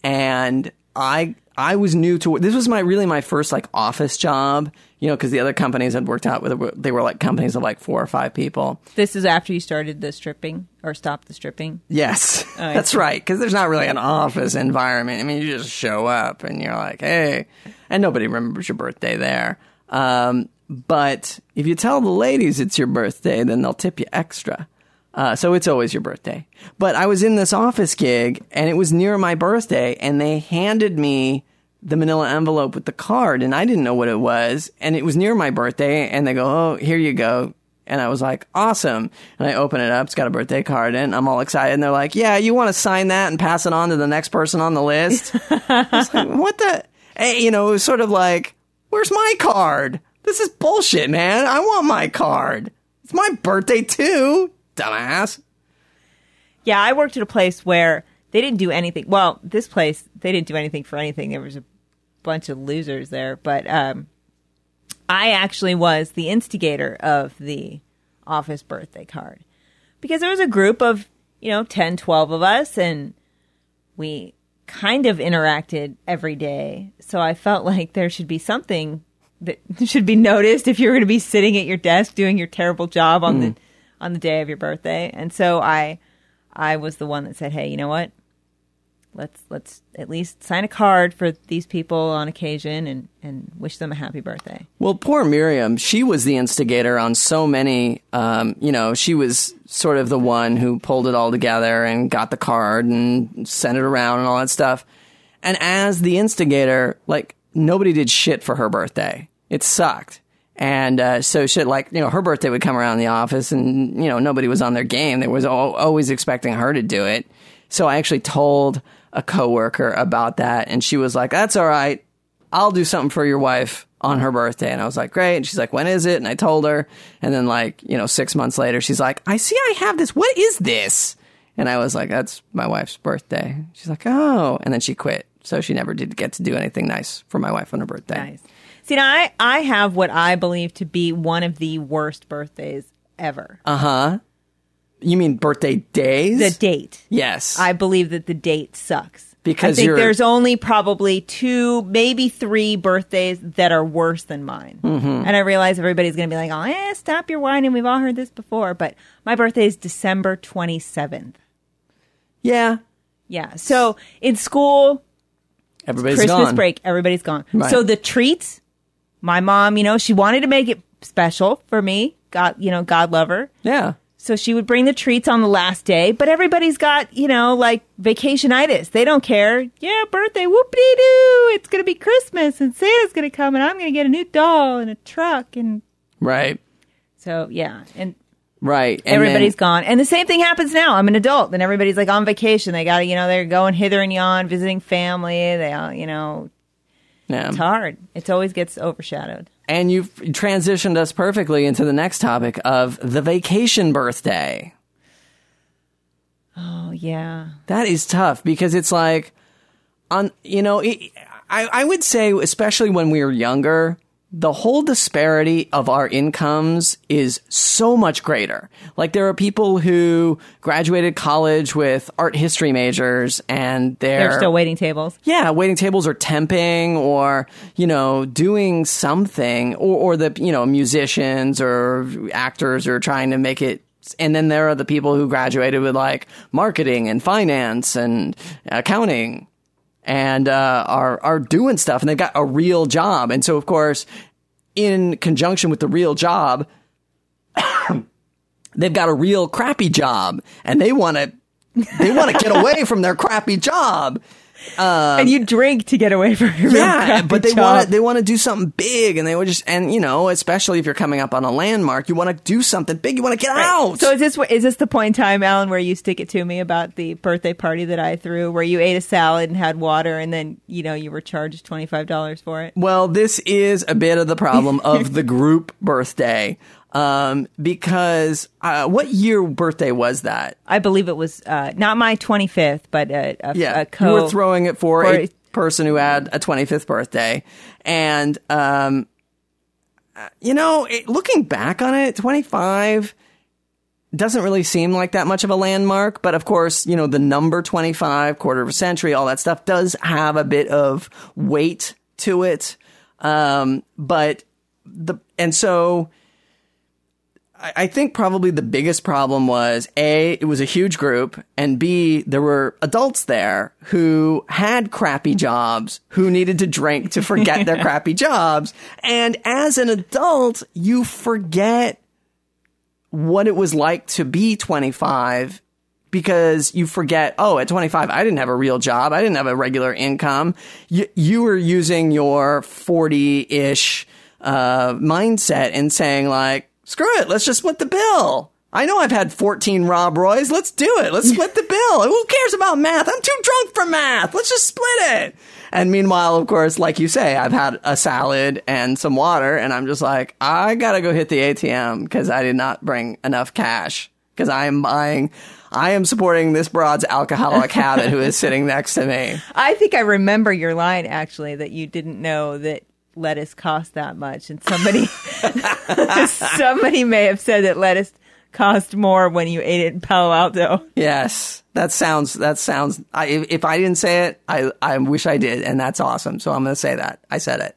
and I I was new to this was my really my first like office job, you know, because the other companies had worked out with they were like companies of like four or five people. This is after you started the stripping or stopped the stripping. Yes, I that's right. Because there's not really an office environment. I mean, you just show up and you're like, hey, and nobody remembers your birthday there. Um, but if you tell the ladies it's your birthday, then they'll tip you extra. Uh, so it's always your birthday. But I was in this office gig and it was near my birthday and they handed me the manila envelope with the card and I didn't know what it was. And it was near my birthday and they go, Oh, here you go. And I was like, awesome. And I open it up. It's got a birthday card in. I'm all excited. And they're like, yeah, you want to sign that and pass it on to the next person on the list? I was like, what the? Hey, you know, it was sort of like, where's my card? This is bullshit, man. I want my card. It's my birthday too, dumbass. Yeah, I worked at a place where they didn't do anything. Well, this place they didn't do anything for anything. There was a bunch of losers there, but um, I actually was the instigator of the office birthday card because there was a group of you know 10, 12 of us, and we kind of interacted every day. So I felt like there should be something that should be noticed if you're going to be sitting at your desk doing your terrible job on the on the day of your birthday. And so I I was the one that said, "Hey, you know what? Let's let's at least sign a card for these people on occasion and and wish them a happy birthday." Well, poor Miriam, she was the instigator on so many, um, you know, she was sort of the one who pulled it all together and got the card and sent it around and all that stuff. And as the instigator, like, nobody did shit for her birthday. It sucked. And uh, so shit like you know her birthday would come around the office, and you know nobody was on their game. They was al- always expecting her to do it. So I actually told a coworker about that, and she was like, "That's all right. I'll do something for your wife on her birthday." And I was like, "Great." And she's like, "When is it?" And I told her, and then like you know six months later, she's like, "I see I have this. What is this?" And I was like, "That's my wife's birthday." She's like, "Oh," and then she quit. So she never did get to do anything nice for my wife on her birthday. Nice. See, now I, I have what I believe to be one of the worst birthdays ever. Uh huh. You mean birthday days? the date. yes. I believe that the date sucks. Because I think you're- there's only probably two, maybe three birthdays that are worse than mine. Mm-hmm. And I realize everybody's going to be like, oh, eh, stop your whining. We've all heard this before. But my birthday is December 27th. yeah. Yeah. So in school, Everybody's Christmas gone. break, everybody's gone. Right. So the treats, my mom, you know, she wanted to make it special for me. God, you know, God love her. Yeah. So she would bring the treats on the last day, but everybody's got, you know, like vacationitis. They don't care. Yeah, birthday, whoop-de doo. It's going to be Christmas and Santa's going to come and I'm going to get a new doll and a truck. And Right. so, yeah. And Right. And everybody's then- gone. And the same thing happens now. I'm an adult and everybody's like on vacation. They got to, you know, they're going hither and yon, visiting family. They, all, you know, Yeah. it's hard. It always gets overshadowed. And you've transitioned us perfectly into the next topic of the vacation birthday. Oh, yeah. That is tough because it's like, on you know, it, I I would say especially when we were younger, the whole disparity of our incomes is so much greater. Like there are people who graduated college with art history majors and they're, They're still waiting tables. yeah, waiting tables or temping or, you know, doing something or, or the, you know, musicians or actors are trying to make it. And then there are the people who graduated with like marketing and finance and accounting and, uh, are, are doing stuff and they've got a real job. And so, of course, in conjunction with the real job, they've got a real crappy job and they want to, they want to get away from their crappy job. Um, and you drink to get away from your Yeah, but they want to they want to do something big, and they would just and you know, especially if you're coming up on a landmark, you want to do something big. You want to get out. So is this is this the point in time, Alan, where you stick it to me about the birthday party that I threw, where you ate a salad and had water, and then you know you were charged twenty five dollars for it? well, this is a bit of the problem of the group birthday, um, because uh, what year birthday was that? I believe it was uh, not my twenty fifth, but a, a, Yeah, a co. you were throwing it for, for- a person who had a 25th birthday, and um, uh, you know, it, looking back on it, 25 doesn't really seem like that much of a landmark. But of course, you know, the number 25, quarter of a century, all that stuff does have a bit of weight to it. Um, but the and so. I I think probably the biggest problem was A, it was a huge group, and B, there were adults there who had crappy jobs, who needed to drink to forget their crappy jobs. And as an adult, you forget what it was like to be 25 because you forget, oh, at 25, I didn't have a real job. I didn't have a regular income. You, you were using your 40 ish, uh, mindset and saying like, screw it. Let's just split the bill. I know I've had 14 Rob Roys. Let's do it. Let's split the bill. Who cares about math? I'm too drunk for math. Let's just split it. And meanwhile, of course, like you say, I've had a salad and some water and I'm just like, I gotta go hit the ATM because I did not bring enough cash because I am buying, I am supporting this broad's alcoholic habit who is sitting next to me. I think I remember your line actually that you didn't know that lettuce cost that much, and somebody somebody may have said that lettuce cost more when you ate it in Palo Alto. Yes, that sounds, that sounds, I, if I didn't say it, I, I wish I did. And that's awesome. So I'm going to say that. I said it.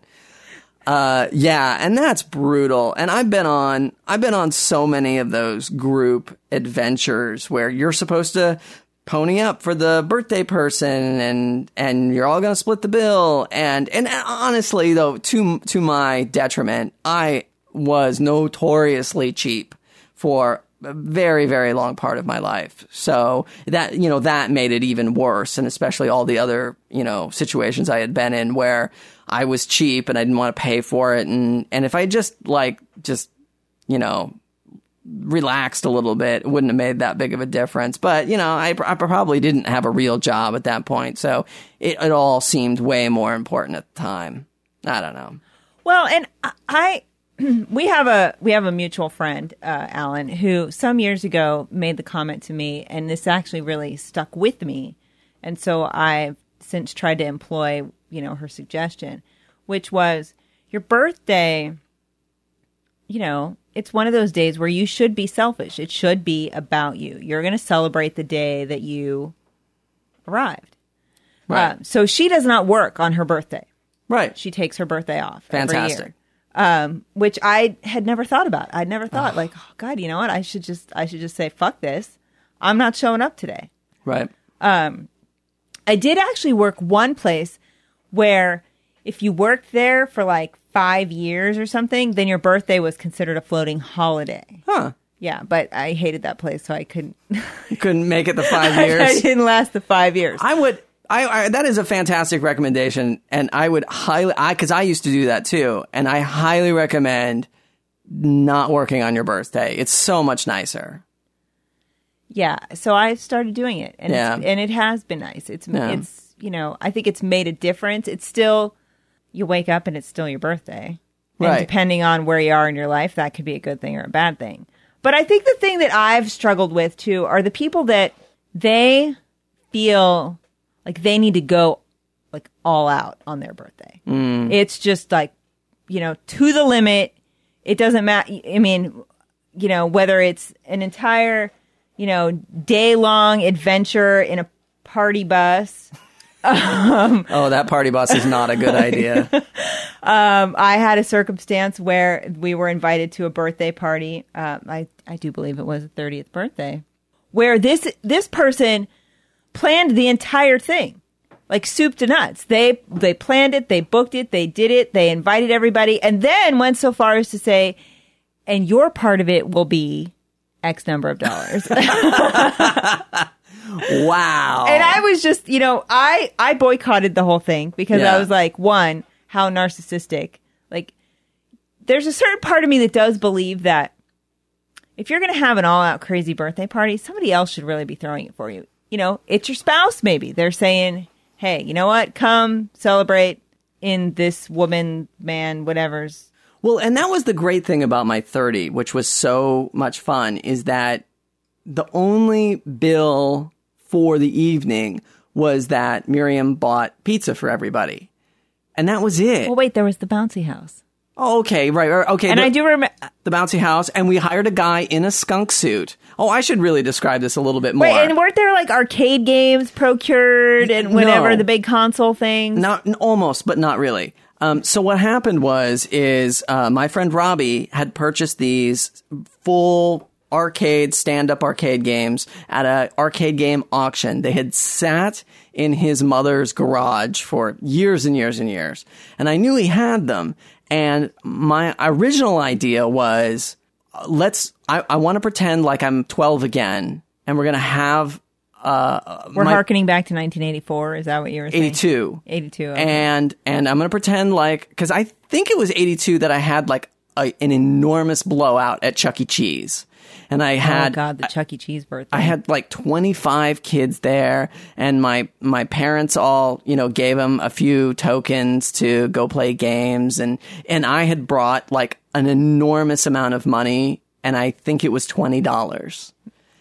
Uh, yeah, and that's brutal. And I've been on, I've been on so many of those group adventures where you're supposed to pony up for the birthday person and, and you're all going to split the bill. And, and honestly though, to, to my detriment, I was notoriously cheap for a very, very long part of my life. So that, you know, that made it even worse. And especially all the other, you know, situations I had been in where I was cheap and I didn't want to pay for it. And, and if I just like, just, you know, relaxed a little bit, it wouldn't have made that big of a difference. But, you know, I, I probably didn't have a real job at that point. So it, it all seemed way more important at the time. I don't know. Well, and I, we have a we have a mutual friend, uh, Alan, who some years ago made the comment to me, and this actually really stuck with me, and so I've since tried to employ, you know, her suggestion, which was your birthday. You know, it's one of those days where you should be selfish. It should be about you. You're going to celebrate the day that you arrived. Right. Uh, so she does not work on her birthday. Right. She takes her birthday off. Fantastic. Um, which I had never thought about. I'd never thought like, oh God, you know what? I should just, I should just say, fuck this. I'm not showing up today. Right. I did actually work one place where if you worked there for like five years or something, then your birthday was considered a floating holiday. Huh. Yeah, but I hated that place, so I couldn't. Couldn't make it the five years. I didn't last the five years. I would. I, I that is a fantastic recommendation, and I would highly. I because I used to do that too, and I highly recommend not working on your birthday. It's so much nicer. Yeah, so I started doing it, and Yeah. it's, and it has been nice. It's Yeah. it's you know I think it's made a difference. It's still you wake up and it's still your birthday, and Right. depending on where you are in your life, that could be a good thing or a bad thing. But I think the thing that I've struggled with too are the people that they feel like they need to go like all out on their birthday. Mm. It's just like you know to the limit. It doesn't matter. I mean, you know, whether it's an entire, you know, day long adventure in a party bus. Oh, that party bus is not a good idea. Um, I had a circumstance where we were invited to a birthday party. Um, I, I do believe it was a 30th birthday where this, this person planned the entire thing. Like soup to nuts. They, they planned it, they booked it, they did it, they invited everybody, and then went so far as to say, and your part of it will be X number of dollars. wow. and I was just, you know, I I boycotted the whole thing because Yeah. I was like, one, how narcissistic. Like, there's a certain part of me that does believe that if you're going to have an all-out crazy birthday party, somebody else should really be throwing it for you. You know, it's your spouse. Maybe they're saying, "Hey, you know what? Come celebrate in this woman, man, whatever's." Well, and that was the great thing about my 30, which was so much fun, is that the only bill for the evening was that Miriam bought pizza for everybody. And that was it. Well, wait, there was the bouncy house, Oh, okay, right, right, okay. and the, I do remember. the bouncy house, and we hired a guy in a skunk suit. Oh, I should really describe this a little bit more. Wait, and weren't there like arcade games procured and whatever No. the big console things? Not almost, but not really. Um, so what happened was, is uh, my friend Robbie had purchased these full arcade stand-up arcade games at a arcade game auction. They had sat in his mother's garage for years and years and years, and I knew he had them. And my original idea was, let's. I, I want to pretend like I'm 12 again, and we're gonna have. Uh, We're my- harkening back to 1984. Is that what you were saying? 82. 82. okay. and and I'm gonna pretend like because I think it was 82 that I had like a, an enormous blowout at Chuck E. Cheese, and I oh had God, the Chuck E. Cheese birthday. I had like 25 kids there, and my my parents all you know gave them a few tokens to go play games, and and I had brought like an enormous amount of money, and I think it was twenty dollars.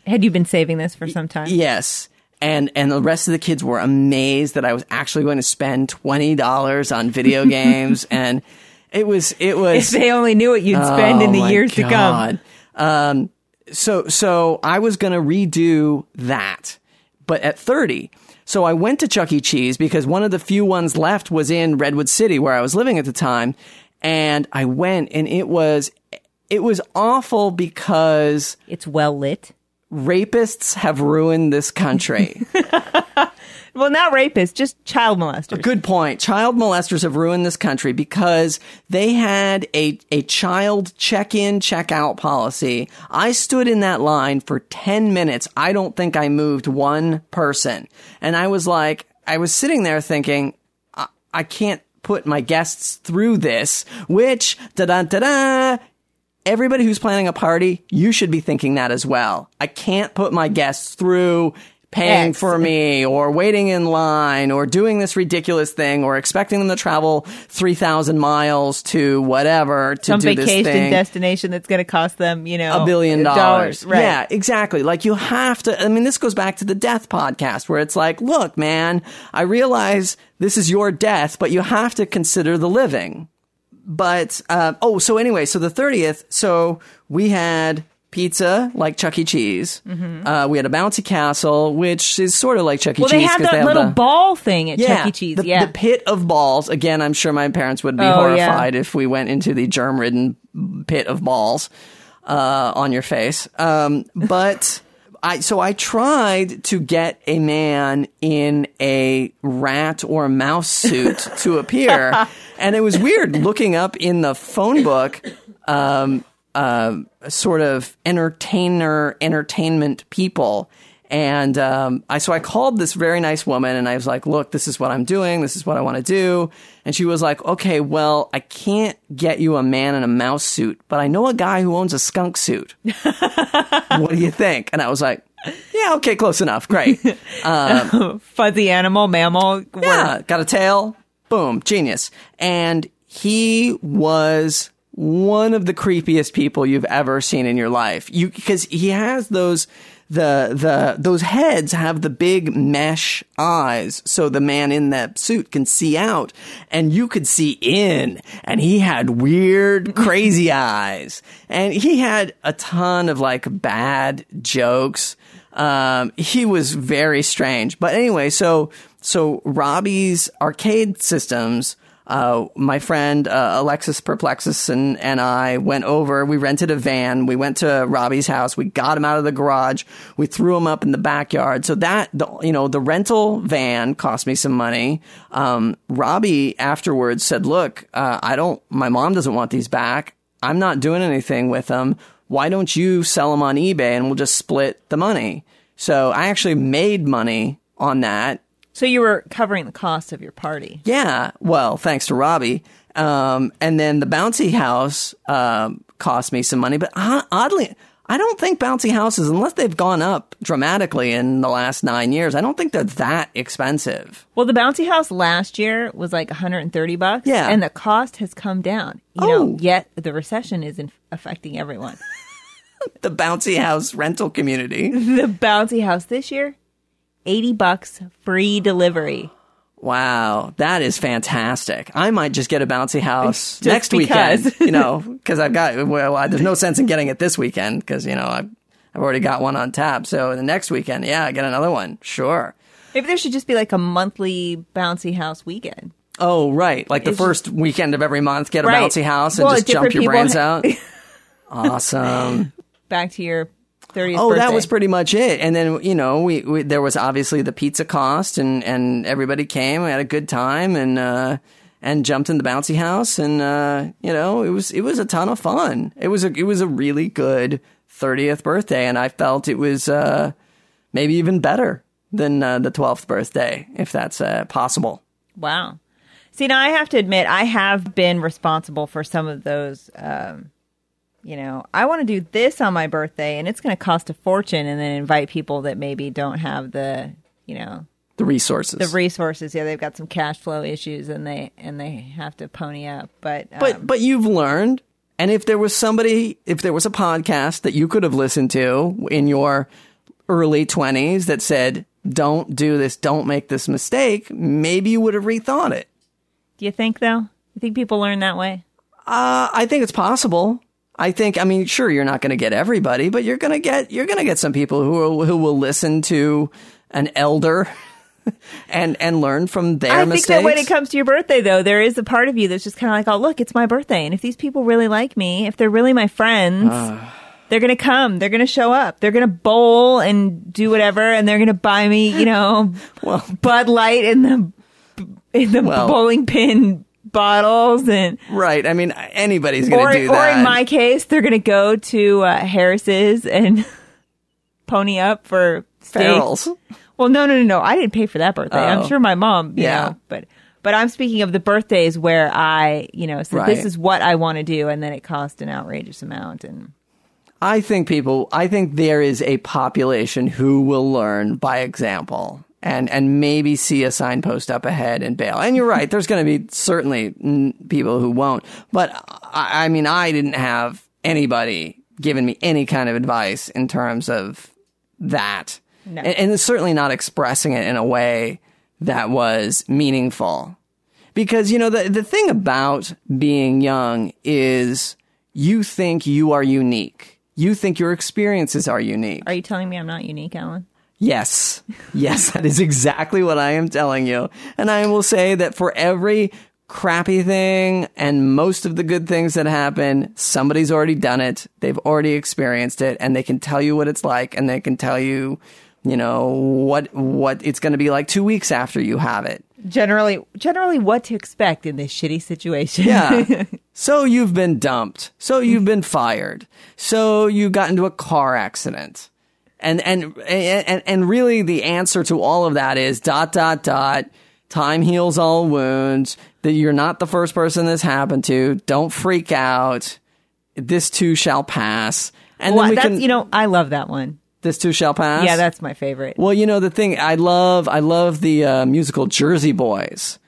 Had you been saving this for some time? Yes. And and the rest of the kids were amazed that I was actually going to spend twenty dollars on video games, and it was it was. If they only knew what you'd spend in Oh the my years to come. Um, so so I was going to redo that, but at thirty. So I went to Chuck E. Cheese because one of the few ones left was in Redwood City where I was living at the time, and I went and it was it was awful because It's well lit. rapists have ruined this country. well, not rapists, just child molesters. Good point. Child molesters have ruined this country because they had a, a child check in, check out policy. I stood in that line for 10 minutes. I don't think I moved one person. And I was like, I was sitting there thinking, I, I can't put my guests through this, which, da da da da, everybody who's planning a party, you should be thinking that as well. I can't put my guests through paying X. for me or waiting in line or doing this ridiculous thing or expecting them to travel 3,000 miles to whatever to Some do this vacation thing. destination that's going to cost them, you know, a billion dollars. Right. Yeah, exactly. Like you have to, I mean, this goes back to the death podcast where it's like, look, man, I realize this is your death, but you have to consider the living. But, uh, oh, so anyway, so the 30th, so we had pizza like Chuck E. Cheese. Uh, we had a bouncy castle, which is sort of like Chuck E. Mm-hmm. Well, Cheese. they have 'cause that little the, ball thing at yeah, Chuck E. Cheese. The, yeah. the pit of balls. Again, I'm sure my parents would be Oh, yeah. horrified if we went into the germ ridden pit of balls uh, on your face. Um, but I, so I tried to get a man in a rat or mouse suit to appear. And it was weird looking up in the phone book, um, uh, sort of entertainer, entertainment people. And um, I so I called this very nice woman and I was like, "Look, this is what I'm doing. This is what I want to do." And she was like, "Okay, well, I can't get you a man in a mouse suit, but I know a guy who owns a skunk suit. what do you think?" And I was like, "Yeah, okay, close enough. Great. Fuzzy animal, mammal. Yeah, got a tail. Boom, genius. And he was one of the creepiest people you've ever seen in your life. You because he has those the the those heads have the big mesh eyes so the man in that suit can see out and you could see in and he had weird crazy eyes and he had a ton of like bad jokes um, he was very strange. But anyway, so so Robbie's arcade systems. Uh, my friend uh, Alexis Perplexus and, and I went over. We rented a van. We went to Robbie's house. We got him out of the garage. We threw him up in the backyard. So that the you know the rental van cost me some money. Um, Robbie afterwards said, "Look, uh, I don't. My mom doesn't want these back. I'm not doing anything with them. Why don't you sell them on eBay and we'll just split the money? So I actually made money on that. So you were covering the cost of your party. Yeah. Well, thanks to Robbie. Um, and then the bouncy house, um, cost me some money, but uh, oddly, I don't think bouncy houses, unless they've gone up dramatically in the last nine years, I don't think they're that expensive. Well, the bouncy house last year was like 130 bucks. Yeah. And the cost has come down. You Oh. know, yet the recession is in- affecting everyone. The bouncy house rental community. the bouncy house this year, 80 bucks free delivery. Wow, that is fantastic. I might just get a bouncy house Just next because. weekend, you know, because I've got, well, I, there's no sense in getting it this weekend because, you know, I've, I've already got one on tap. So the next weekend, yeah, I get another one. Sure. Maybe there should just be like a monthly bouncy house weekend. Oh, right. Like the It's first weekend of every month, get a Right. bouncy house and Well, just jump your brains ha- out. awesome. Back to your 30th Oh, that was pretty much it. And then you know, we, we there was obviously the pizza cost, and and everybody came. We had a good time, and uh, and jumped in the bouncy house, and uh, you know, it was it was a ton of fun. It was a it was a really good thirtieth birthday, and I felt it was uh, maybe even better than uh, the twelfth birthday, if that's uh, possible. Wow. See, now I have to admit, I have been responsible for some of those. Um, you know, I want to do this on my birthday, and it's going to cost a fortune, and then invite people that maybe don't have the, you know, The resources, the resources. Yeah, they've got some cash flow issues, and they and they have to pony up. But um, But but you've learned, and if there was somebody, if there was a podcast that you could have listened to in your early twenties that said, "Don't do this, don't make this mistake," maybe you would have rethought it. do you think though? You think people learn that way? Uh, I think it's possible. I think, I mean, sure, you're not going to get everybody, but you're going to get, you're going to get some people who will, who will listen to an elder and, and learn from their I mistakes. think that when it comes to your birthday, though, there is a part of you that's just kind of like, oh, look, it's my birthday. And if these people really like me, if they're really my friends, Ah. they're gonna come. They're gonna show up. They're gonna bowl and do whatever, and they're gonna buy me, you know, Well- Bud Light in the in the Well- bowling pin bottles, and Right. I mean, anybody's going to do that. or in my case, they're gonna go to uh, Harris's and pony up for steak. Well, no, no, no, no. I didn't pay for that birthday. Oh. I'm sure my mom, you Yeah. know, but but I'm speaking of the birthdays where I, you know, said Right. this is what I want to do, and then it cost an outrageous amount, and I think people, I think there is a population who will learn by example and, and maybe see a signpost up ahead and bail. And you're right. There's going to be certainly mm, people who won't. But I, I mean, I didn't have anybody giving me any kind of advice in terms of that. No. And, and certainly not expressing it in a way that was meaningful. Because, you know, the, the thing about being young is you think you are unique. You think your experiences are unique. are you telling me I'm not unique, Alan? Yes. Yes, that is exactly what I am telling you. And I will say that for every crappy thing and most of the good things that happen, somebody's already done it. They've already experienced it and they can tell you what it's like and they can tell you, you know, what, what it's going to be like two weeks after you have it. Generally, generally, what to expect in this shitty situation? Yeah. so you've been dumped. So you've been fired. So you got into a car accident. And, and, and, and really the answer to all of that is dot, dot, dot. Time heals all wounds. That you're not the first person this happened to. Don't freak out. This too shall pass. And well, then we that's can, you know, I love that one. this too shall pass. Yeah, that's my favorite. Well, you know the thing I love, I love the uh, musical Jersey Boys,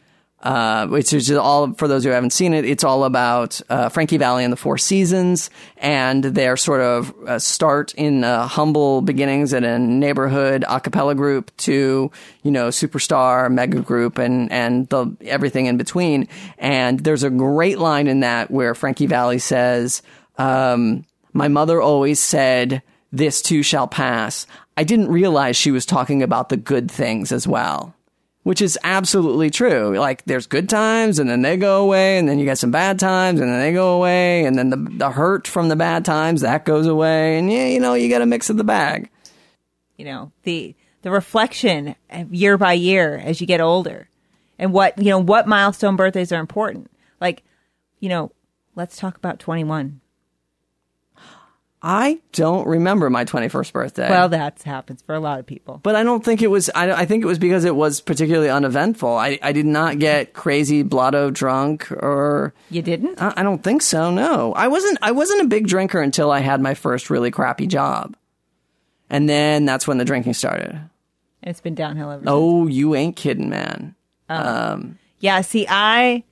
uh, which is all for those who haven't seen it. It's all about uh, Frankie Valli and the Four Seasons and their sort of uh, start in uh, humble beginnings at a neighborhood a cappella group to you know superstar mega group and and the everything in between. And there's a great line in that where Frankie Valli says, um, "My mother always said." this too shall pass. I didn't realize she was talking about the good things as well, which is absolutely true. Like there's good times and then they go away and then you get some bad times and then they go away and then the, the hurt from the bad times that goes away. And yeah, you know, you get a mix of the bag. you know the the reflection year by year as you get older and what you know what milestone birthdays are important like you know let's talk about 21 I don't remember my 21st birthday. well that happens for a lot of people but I don't think it was. I, I think it was because it was particularly uneventful. I, I did not get crazy blotto drunk or you didn't I I don't think so. No, I wasn't. I wasn't a big drinker until I had my first really crappy job, and then that's when the drinking started. it's been downhill ever since. Oh, you ain't kidding, man. Um, yeah see i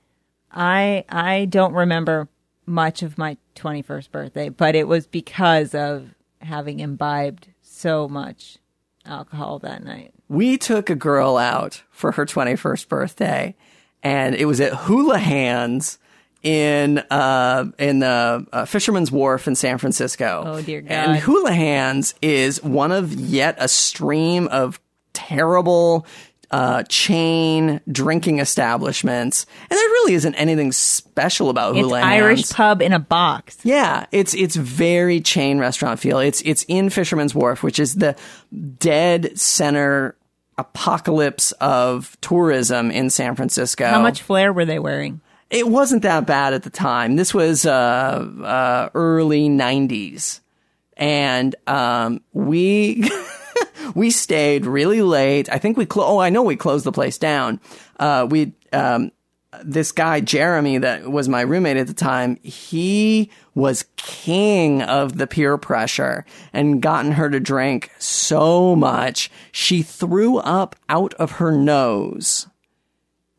i i don't remember much of my 21st birthday but it was because of having imbibed so much alcohol that night we took a girl out for her twenty first birthday, and it was at Hula Hands in uh in the uh, Fisherman's Wharf in San Francisco. Oh, dear God. And Hula Hands is one of yet a stream of terrible uh, chain drinking establishments, and there really isn't anything special about it's irish pub in a box Yeah, it's it's very chain restaurant feel. It's it's in Fisherman's Wharf, which is the dead center apocalypse of tourism in San Francisco. how much flair were they wearing It wasn't that bad at the time. This was uh, uh, early '90s, and um, we we stayed really late. I think we clo- oh I know we closed the place down. Uh, we um, this guy Jeremy that was my roommate at the time. He was king of the peer pressure and gotten her to drink so much she threw up out of her nose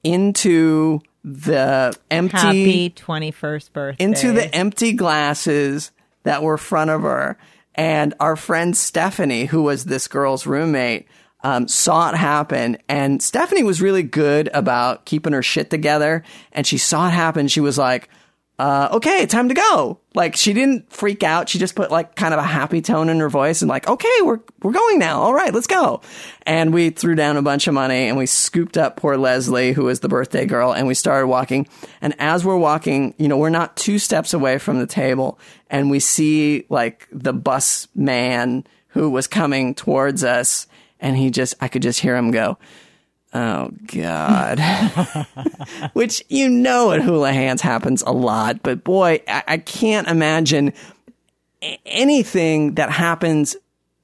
into the empty happy 21st birthday into the empty glasses that were front of her. And our friend Stephanie, who was this girl's roommate, um, saw it happen. And Stephanie was really good about keeping her shit together. And she saw it happen. She was like, uh, okay, time to go. Like she didn't freak out. She just put like kind of a happy tone in her voice and like, okay, we're, we're going now. All right, let's go. And we threw down a bunch of money and we scooped up poor Leslie, who was the birthday girl, and we started walking. And as we're walking, you know, we're not two steps away from the table and we see like the bus man who was coming towards us. And he just, I could just hear him go, Oh God. Which you know at Hula Hands happens a lot, but boy, I, I can't imagine a- anything that happens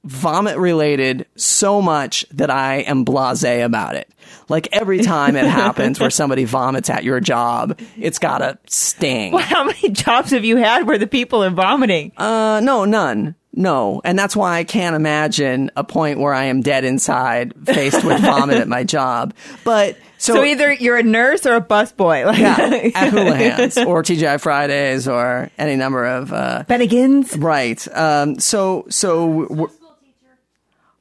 vomit related so much that I am blasé about it. Like every time it happens where somebody vomits at your job, it's gotta sting. How many jobs have you had where the people are vomiting? Uh, no, none. No. And that's why I can't imagine a point where I am dead inside, faced with vomit at my job. But so, so, either you're a nurse or a busboy. Like, yeah, at Hula Hands or TGI Fridays or any number of, uh, Bennigan's. right. Um, so, so, we're-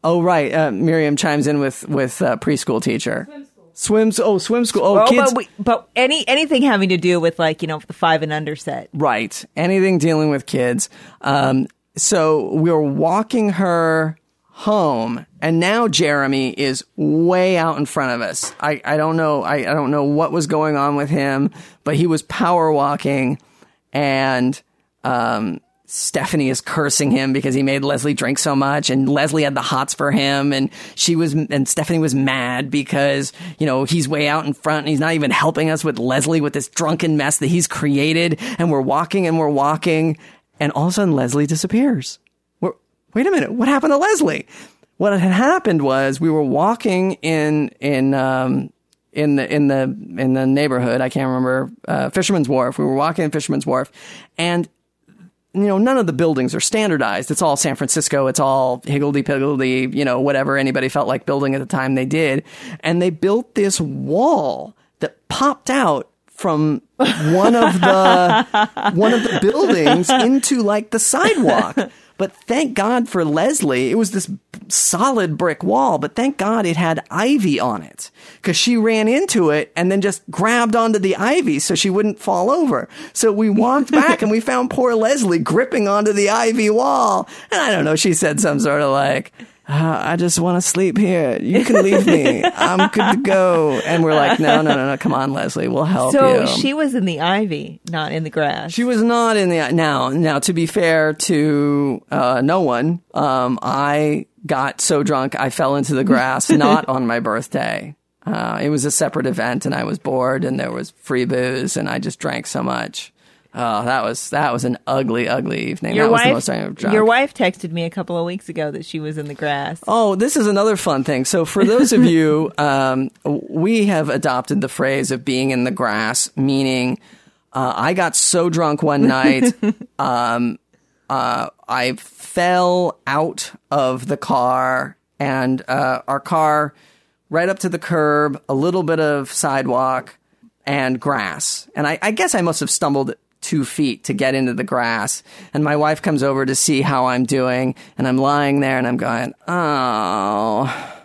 oh, right. Uh, Miriam chimes in with, with, uh, preschool teacher. Swims. Oh, swim school. Oh, Oh, kids. but, we, but any anything having to do with like you know the five and under set. Right. Anything dealing with kids. Um, so we were walking her home and now Jeremy is way out in front of us. I, I don't know. I, I don't know what was going on with him, but he was power walking and, um, Stephanie is cursing him because he made Leslie drink so much and Leslie had the hots for him and she was and Stephanie was mad because, you know, he's way out in front and he's not even helping us with Leslie with this drunken mess that he's created and we're walking and we're walking and all of a sudden Leslie disappears. Wait a minute, what happened to Leslie? What had happened was we were walking in in um in the in the in the neighborhood. I can't remember uh, Fisherman's Wharf. We were walking in Fisherman's Wharf, and you know, none of the buildings are standardized. It's all San Francisco. It's all higgledy piggledy, you know, whatever anybody felt like building at the time they did. And they built this wall that popped out from one of the, one of the buildings into like the sidewalk. But thank God for Leslie, it was this solid brick wall, but thank God it had ivy on it. Cause she ran into it and then just grabbed onto the ivy so she wouldn't fall over. So we walked back and we found poor Leslie gripping onto the ivy wall. And I don't know, she said some sort of like, uh, I just want to sleep here. You can leave me. I'm good to go. And we're like, no, no, no, no. Come on, Leslie. We'll help So you. she was in the ivy, not in the grass. She was not in the now. Now, to be fair to uh, no one, um, I got so drunk I fell into the grass. not on my birthday. Uh, it was a separate event, and I was bored, and there was free booze, and I just drank so much. Oh, that was that was an ugly, ugly evening. your that was the wife, most I ever drunk. your wife texted me a couple of weeks ago that she was in the grass. Oh, this is another fun thing. So, for those of you, um, we have adopted the phrase of being in the grass, meaning uh, I got so drunk one night, um, uh, I fell out of the car, and uh, our car right up to the curb, a little bit of sidewalk, and grass. And I, I guess I must have stumbled two feet to get into the grass. And my wife comes over to see how I'm doing. And I'm lying there and I'm going, oh,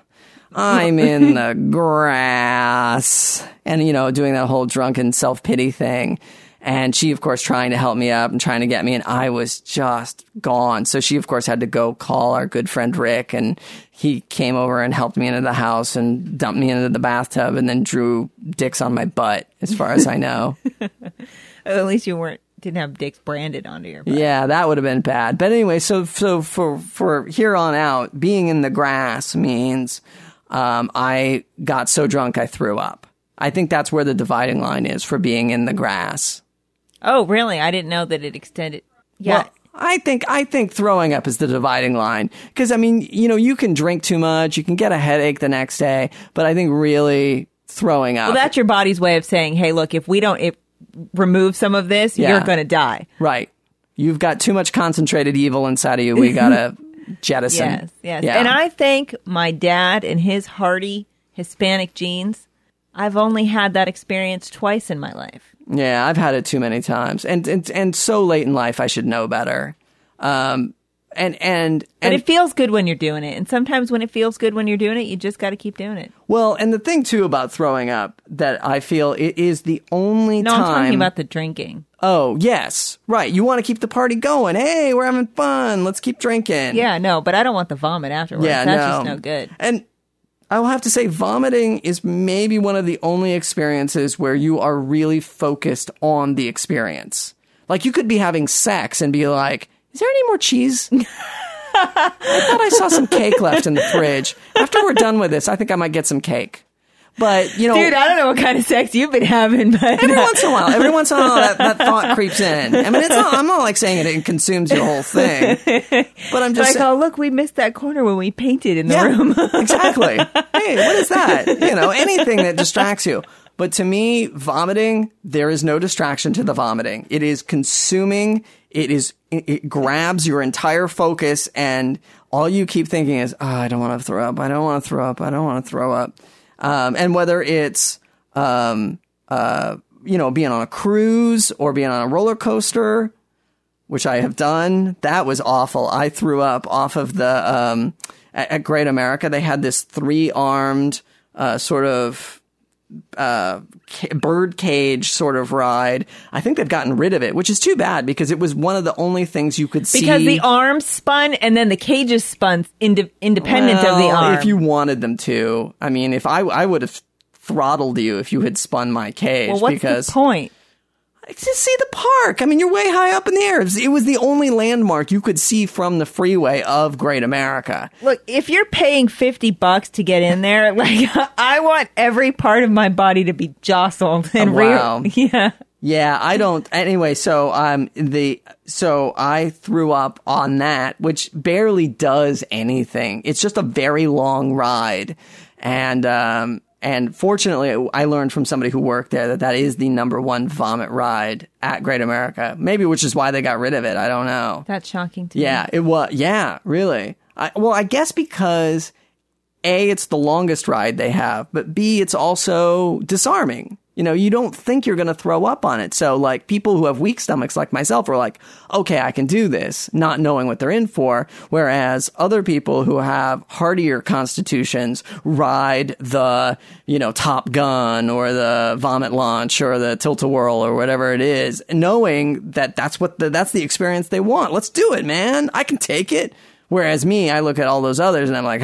I'm in the grass. And, you know, doing that whole drunken self pity thing. And she, of course, trying to help me up and trying to get me. And I was just gone. So she, of course, had to go call our good friend Rick. And he came over and helped me into the house and dumped me into the bathtub and then drew dicks on my butt, as far as I know. At least you weren't didn't have dicks branded onto your. Butt. Yeah, that would have been bad. But anyway, so so for for here on out, being in the grass means um, I got so drunk I threw up. I think that's where the dividing line is for being in the grass. Oh, really? I didn't know that it extended. Yeah. Well, I think I think throwing up is the dividing line because I mean, you know, you can drink too much, you can get a headache the next day, but I think really throwing up. well, that's your body's way of saying, "Hey, look, if we don't if, remove some of this, Yeah. you're going to die." right. You've got too much concentrated evil inside of you. We gotta jettison. Yes, yes. Yeah. And I thank my dad and his hearty Hispanic genes. I've only had that experience twice in my life. Yeah, I've had it too many times, and and and so late in life, I should know better. Um, and and But and it feels good when you're doing it. And sometimes when it feels good when you're doing it, you just got to keep doing it. well, and the thing too about throwing up that I feel it is the only No, time. I'm talking about the drinking. oh yes, right. You want to keep the party going. Hey, we're having fun. Let's keep drinking. Yeah, no, but I don't want the vomit afterwards. Yeah, That's no. just no good. And I will have to say, vomiting is maybe one of the only experiences where you are really focused on the experience. Like you could be having sex and be like, "Is there any more cheese?" I thought I saw some cake left in the fridge. After we're done with this, I think I might get some cake. But you know, Dude, I don't know what kind of sex you've been having, but every once in a while, every once in a while, that, that thought creeps in. I mean, it's not. I'm not like saying it, it consumes your whole thing. But I'm just like, saying- oh, look, we missed that corner when we painted in the yeah, room. exactly. Hey, what is that? You know, anything that distracts you. But to me, vomiting, there is no distraction to the vomiting. It is consuming. It is, it, grabs your entire focus and all you keep thinking is, oh, I don't want to throw up. I don't want to throw up. I don't want to throw up. Um, and whether it's, um, uh, you know, being on a cruise or being on a roller coaster, which I have done. That was awful. I threw up off of the um, at, at Great America. They had this three armed uh, sort of uh, bird cage sort of ride. I think they've gotten rid of it, which is too bad because it was one of the only things you could see. because the arms spun and then the cages spun inde- independent of the Well, arm. If you wanted them to, I mean, if I I would have throttled you if you had spun my cage well, what's because the point? Just see the park. I mean, you're way high up in the air. It was- the only landmark you could see from the freeway of Great America. Look, if you're paying 50 bucks to get in there, like, I want every part of my body to be jostled and Oh, wow. real. Yeah. Yeah, I don't. Anyway, so um, the so I threw up on that, which barely does anything. It's just a very long ride, and um, and fortunately, I learned from somebody who worked there that that is the number one vomit ride at Great America. Maybe which is why they got rid of it. I don't know. That's shocking to me. Yeah, it was. Yeah, really. I, well, I guess because a it's the longest ride they have, but b it's also disarming. You know, you don't think you're going to throw up on it. So, like, people who have weak stomachs, like myself, are like, okay, I can do this, not knowing what they're in for. Whereas other people who have hardier constitutions ride the, you know, Top Gun or the Vomit Launch or the Tilt a Whirl or whatever it is, knowing that that's what the, that's the experience they want. Let's do it, man. I can take it. Whereas me, I look at all those others and I'm like,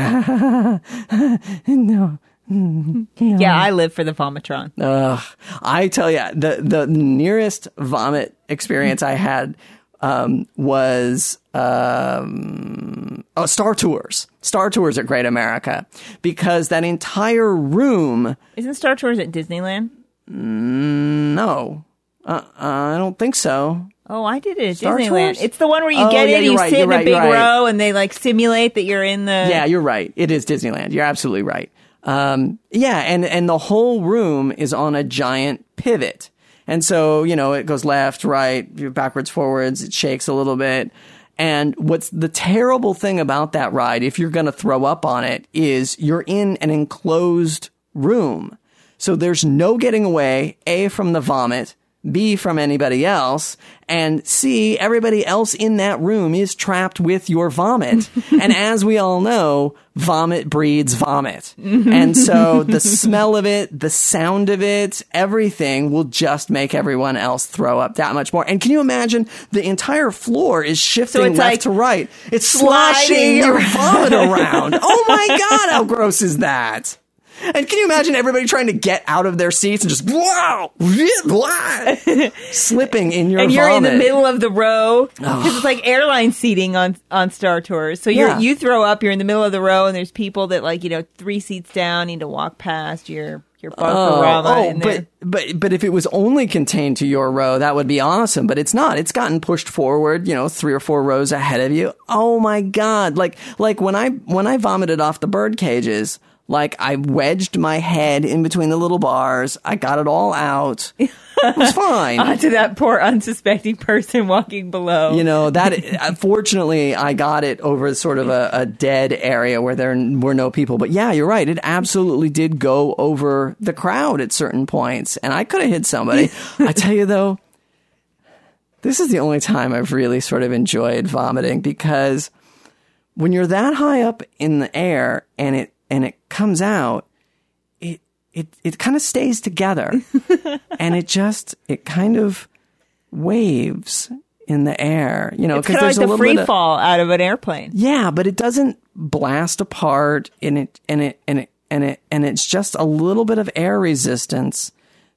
no. Yeah, I live for the vomitron. Ugh. I tell you, the the nearest vomit experience I had um, was um, oh Star Tours, Star Tours at Great America, because that entire room. Isn't Star Tours at Disneyland? No, uh, I don't think so. Oh, I did it at Star Disneyland. Tours? It's the one where you Oh, get yeah, in, you're right, sit in a big right. row, and they like simulate that you're in the. Yeah, you're right. It is Disneyland. You're absolutely right. Um, yeah, and and the whole room is on a giant pivot, and so you know it goes left, right, backwards, forwards. It shakes a little bit. And what's the terrible thing about that ride, if you're going to throw up on it, is you're in an enclosed room. So there's no getting away, A, from the vomit, B, from anybody else, and C, everybody else in that room is trapped with your vomit. and as we all know, vomit breeds vomit. and so the smell of it, the sound of it, everything will just make everyone else throw up that much more. And can you imagine the entire floor is shifting it's left like to right? It's sloshing your vomit around. Oh my God, how gross is that? And can you imagine everybody trying to get out of their seats and just wow, slipping in your and you're vomit? in the middle of the row because it's like airline seating on on Star Tours. So you Yeah. you throw up, you're in the middle of the row, and there's people that like you know three seats down need to walk past your your oh, barfarama. Oh, in but but but if it was only contained to your row, that would be awesome. But it's not. It's gotten pushed forward, you know, three or four rows ahead of you. Oh my god! Like like when I when I vomited off the bird cages, like I wedged my head in between the little bars. I got it all out. It was fine. onto that poor unsuspecting person walking below. you know that uh, fortunately i got it over sort of a, a dead area where there were no people but yeah you're right it absolutely did go over the crowd at certain points and i could have hit somebody i tell you though this is the only time I've really sort of enjoyed vomiting because when you're that high up in the air and it and it comes out, it it it kind of stays together, and it just it kind of waves in the air, you know, It's kind of like there's a the little free of- fall out of an airplane. yeah, but it doesn't blast apart and it and it and it and it and it's just a little bit of air resistance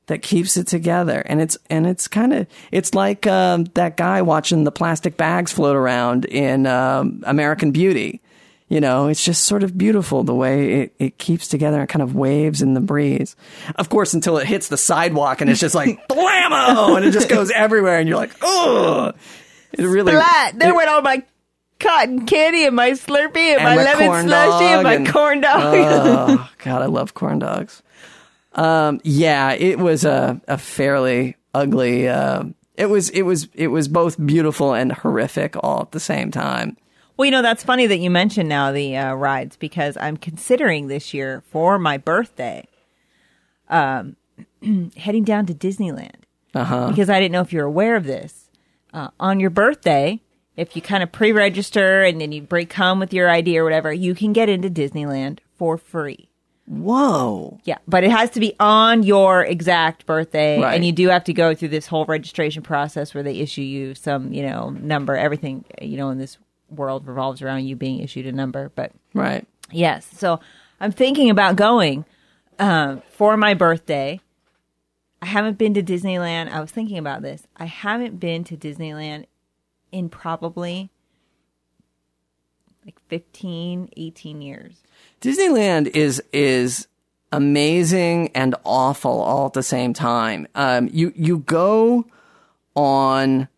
that keeps it together. And it's and it's kind of it's like um, that guy watching the plastic bags float around in um, American Beauty. You know, it's just sort of beautiful the way it, it keeps together and kind of waves in the breeze. Of course, until it hits the sidewalk and it's just like blammo, and it just goes everywhere, and you're like, oh, it really. Flat. There it- went all my cotton candy and my Slurpee and, And my my lemon slushy and my and- corn dog. oh God, I love corn dogs. Um, yeah, it was a, a fairly ugly. Uh, it was it was it was both beautiful and horrific all at the same time. Well, you know, that's funny that you mentioned now the uh, rides because I'm considering this year for my birthday um, heading down to Disneyland. Uh-huh. Because I didn't know if you're aware of this. Uh, on your birthday, if you kind of pre register and then you break come with your ID or whatever, you can get into Disneyland for free. Whoa! Yeah, but it has to be on your exact birthday, Right. and you do have to go through this whole registration process where they issue you some, you know, number. Everything, you know, in this world revolves around you being issued a number. But Right. yes, so I'm thinking about going um, for my birthday. I haven't been to Disneyland. I was thinking about this. I haven't been to Disneyland in probably like 15, 18 years. Disneyland is is amazing and awful all at the same time. Um, you you go on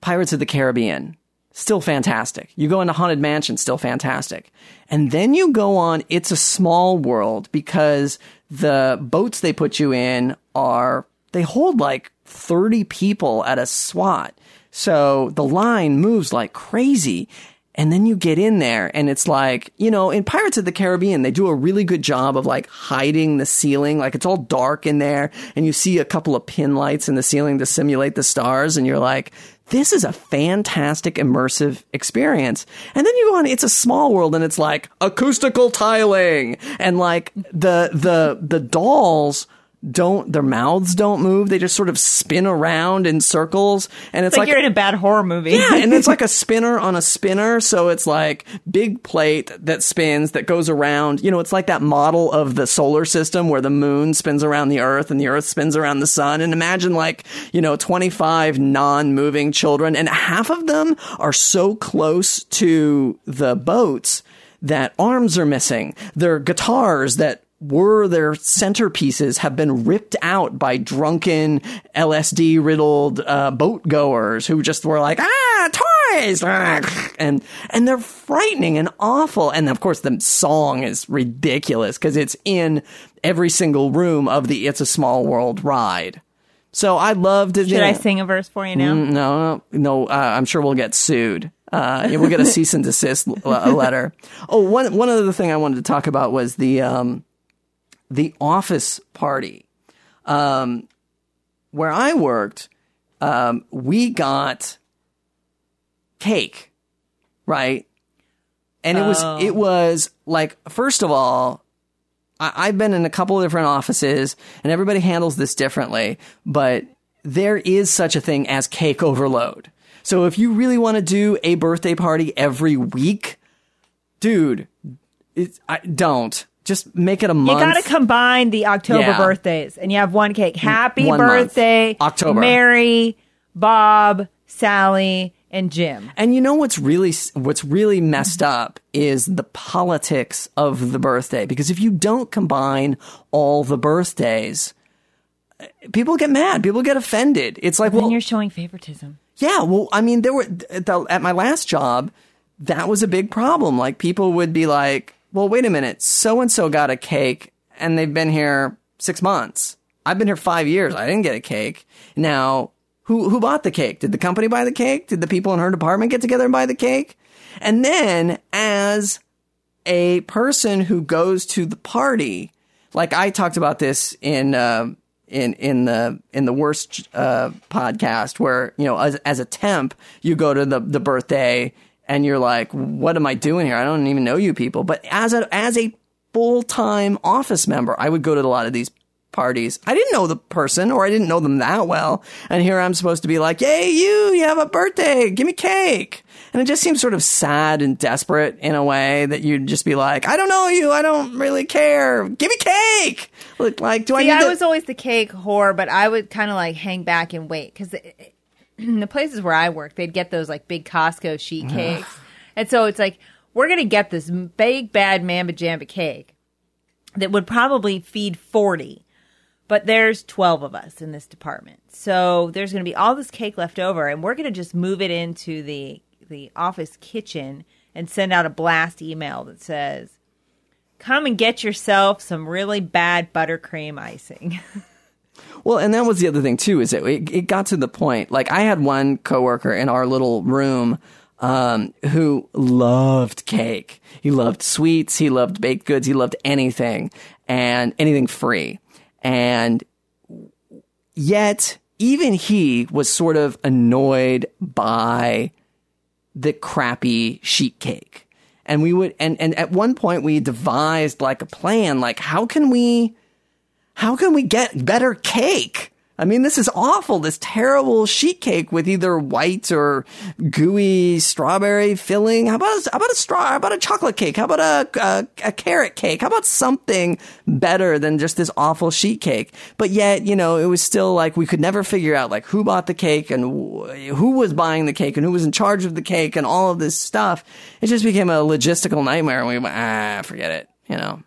Pirates of the Caribbean, still fantastic. You go into Haunted Mansion, still fantastic. And then you go on It's a Small World because the boats they put you in are they hold like 30 people at a swat. So the line moves like crazy. And then you get in there and it's like, you know, in Pirates of the Caribbean, they do a really good job of like hiding the ceiling. Like it's all dark in there and you see a couple of pin lights in the ceiling to simulate the stars. And you're like, this is a fantastic immersive experience. And then you go on, it's a small world and it's like acoustical tiling and like the, the, the dolls don't, their mouths don't move. They just sort of spin around in circles. And it's It's like, like you're in a bad horror movie. yeah, and it's like a spinner on a spinner. So it's like big plate that spins that goes around. You know, it's like that model of the solar system where the moon spins around the earth and the earth spins around the sun. And imagine like, you know, 25 non-moving children and half of them are so close to the boats that arms are missing. Their guitars that were their centerpieces have been ripped out by drunken LSD riddled uh, boat goers who just were like ah toys and and they're frightening and awful and of course the song is ridiculous because it's in every single room of the It's a Small World ride. So I love Disney. Should I sing a verse for you now? No, no, no. Uh, I'm sure we'll get sued. Uh, yeah, we'll get a cease and desist l- a letter. Oh, one one other thing I wanted to talk about was the um, the office party. Um, where I worked, um, we got cake, right? And it was Oh. it was like first of all, I, I've been in a couple of different offices, and everybody handles this differently, but there is such a thing as cake overload. So if you really want to do a birthday party every week, dude, it, I, don't. Just make it a month. You got to combine the October Yeah. birthdays, and you have one cake. Happy one month. birthday, October. Mary, Bob, Sally, and Jim. And you know what's really what's really messed up is the politics of the birthday because if you don't combine all the birthdays, eh, people get mad, people get offended. It's like, Then well, you're showing favoritism. yeah, well, I mean, there were at, the, at my last job, that was a big problem. Like people would be like, "Well, wait a minute, so and so got a cake, and they've been here six months. I've been here five years. I didn't get a cake. Now, who who bought the cake? Did the company buy the cake? Did the people in her department get together and buy the cake? And then, as a person who goes to the party, like I talked about this in uh, in in the in the worst uh, podcast where you know as, as a temp you go to the the birthday and you're like what am I doing here I don't even know you people but as a as a full time office member I would go to a lot of these parties I didn't know the person or I didn't know them that well and here I'm supposed to be like hey you you have a birthday give me cake and it just seems sort of sad and desperate in a way that you'd just be like, I don't know you. I don't really care. Give me cake. Look, like, do I See, need I to- was always the cake whore, but I would kind of like hang back and wait because the places where I worked, they'd get those like big Costco sheet cakes, and so it's like we're gonna get this big bad mamba jamba cake that would probably feed forty, but there's twelve of us in this department, so there's gonna be all this cake left over, and we're gonna just move it into the the office kitchen and send out a blast email that says come and get yourself some really bad buttercream icing. Well, and that was the other thing too, is that it, it got to the point. Like I had one coworker in our little room um, who loved cake. He loved sweets. He loved baked goods. He loved anything and anything free. And yet, even he was sort of annoyed by the crappy sheet cake. And we would, and, and at one point we devised like a plan, like how can we, how can we get better cake? I mean, this is awful. This terrible sheet cake with either white or gooey strawberry filling. How about a, how about a straw? How about a chocolate cake? How about a, a a carrot cake? How about something better than just this awful sheet cake? But yet, you know, it was still like we could never figure out like who bought the cake and who was buying the cake and who was in charge of the cake and all of this stuff. It just became a logistical nightmare. And we went, ah, forget it. You know.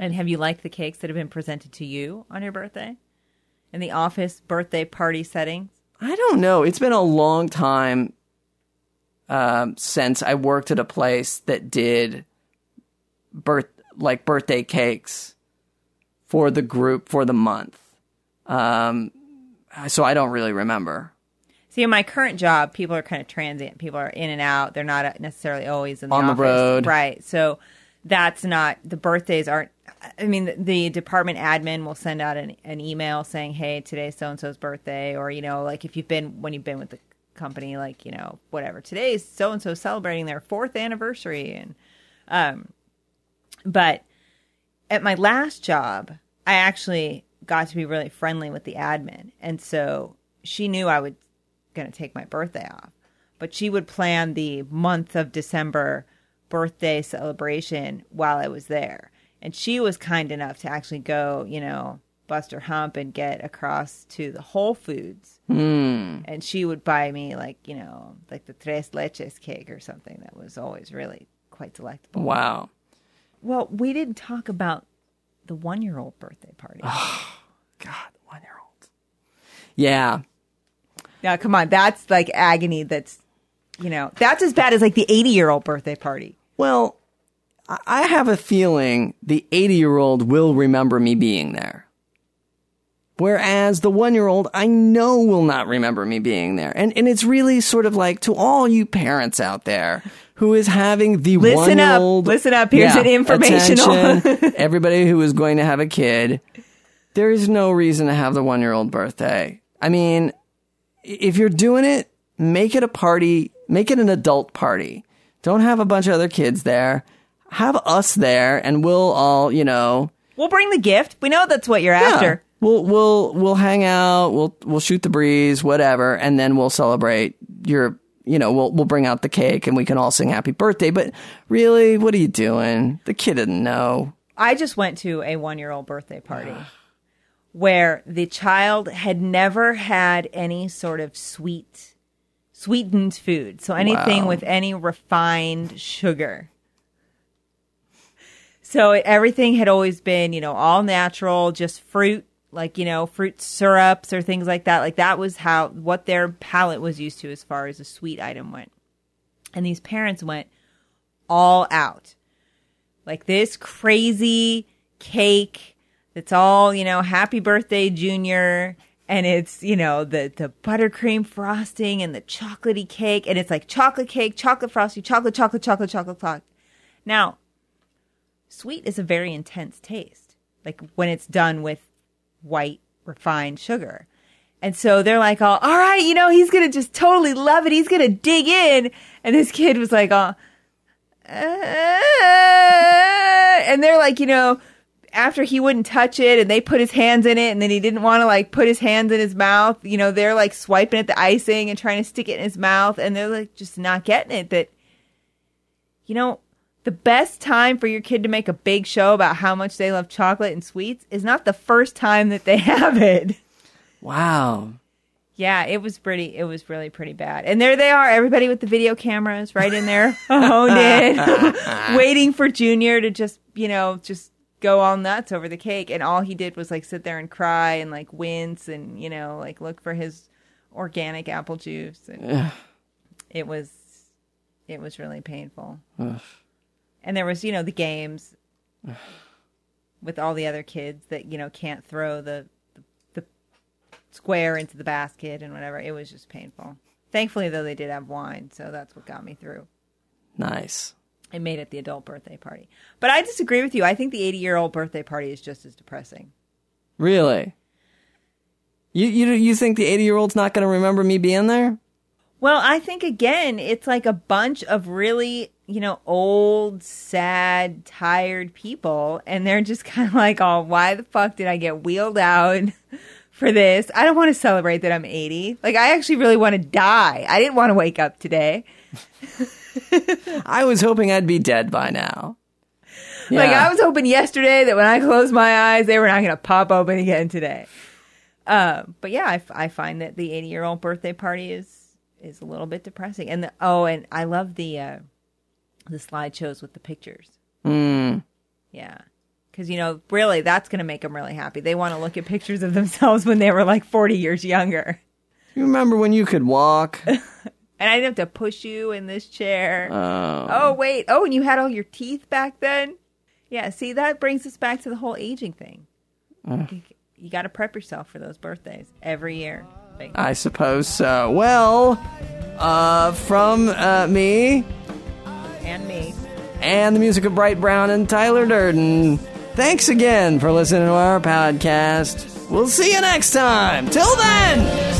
And have you liked the cakes that have been presented to you on your birthday? In the office birthday party settings? I don't know. It's been a long time um, since I worked at a place that did birth like birthday cakes for the group for the month. Um, so I don't really remember. See, in my current job, people are kind of transient. People are in and out. They're not necessarily always in the On the office. road. right? So that's not the birthdays aren't. I mean, the, department admin will send out an, an email saying, "Hey, today's so and so's birthday," or you know, like if you've been when you've been with the company, like you know, whatever. Today's so and so celebrating their fourth anniversary, and um, but at my last job, I actually got to be really friendly with the admin, and so she knew I was going to take my birthday off, but she would plan the month of December birthday celebration while I was there, and she was kind enough to actually go, you know, bust her hump and get across to the Whole Foods, Hmm. and she would buy me like you know like the tres leches cake or something that was always really quite delectable. Wow. Well, we didn't talk about the one year old birthday party. Oh, God, one year old. Yeah. now, come on, that's like agony. That's, you know, that's as bad as like the 80 year old birthday party. Well, I- have a feeling the 80 year old will remember me being there. Whereas the one year old, I know will not remember me being there. And, and it's really sort of like to all you parents out there who is having the Listen one year up. old. Listen up. Here's an informational- everybody who is going to have a kid, there is no reason to have the one year old birthday. I mean, if you're doing it, make it a party, make it an adult party. Don't have a bunch of other kids there. Have us there and we'll all, you know, We'll bring the gift. We know that's what you're after. We'll we'll we'll hang out, we'll we'll shoot the breeze, whatever, and then we'll celebrate your you know, we'll we'll bring out the cake and we can all sing happy birthday. But really, what are you doing? The kid didn't know. I just went to a one year old birthday party where the child had never had any sort of sweet, sweetened food. So anything Wow. with any refined sugar. So everything had always been, you know, all natural, just fruit, like, you know, fruit syrups or things like that. Like that was how, what their palate was used to as far as a sweet item went. And these parents went all out like this crazy cake that's all you know happy birthday junior and it's you know the the buttercream frosting and the chocolatey cake and it's like chocolate cake chocolate frosting chocolate chocolate chocolate chocolate chocolate now sweet is a very intense taste like when it's done with white refined sugar. And so they're like, all, all right, you know, he's going to just totally love it. He's going to dig in. And this kid was like, oh, uh, and they're like, you know, after he wouldn't touch it and they put his hands in it and then he didn't want to like put his hands in his mouth, you know, they're like swiping at the icing and trying to stick it in his mouth and they're like just not getting it that, you know, the best time for your kid to make a big show about how much they love chocolate and sweets is not the first time that they have it. Wow. Yeah, it was pretty. It was really pretty bad. And there they are, everybody with the video cameras right in there, oh, honed in, waiting for Junior to just, you know, just go all nuts over the cake. And all he did was like sit there and cry and like wince and you know like look for his organic apple juice. And it was, it was really painful. And there was, you know, the games with all the other kids that you know can't throw the the square into the basket and whatever. It was just painful. Thankfully, though, they did have wine, so that's what got me through. Nice. I made it the adult birthday party. But I disagree with you. I think the 80 year old birthday party is just as depressing. Really? You you you think the 80 year old's not going to remember me being there? Well, I think again, it's like a bunch of really, you know, old, sad, tired people, and they're just kind of like, oh, why the fuck did I get wheeled out for this? I don't want to celebrate that I'm 80. Like, I actually really want to die. I didn't want to wake up today. I was hoping I'd be dead by now. Like, I was hoping yesterday that when I closed my eyes, they were not going to pop open again today. Um, but yeah, I, f- I find that the 80 year old birthday party is is a little bit depressing. And the, oh, and I love the uh, the slideshows with the pictures. Mm. Yeah. Because, you know, really, that's going to make them really happy. They want to look at pictures of themselves when they were like 40 years younger. You remember when you could walk? And I didn't have to push you in this chair. Oh. oh, wait. Oh, and you had all your teeth back then? Yeah, see, that brings us back to the whole aging thing. You, you got to prep yourself for those birthdays every year. I suppose so. Well, uh, from uh, me and me. And the music of Bright Brown and Tyler Durden. Thanks again for listening to our podcast. We'll see you next time. Till then.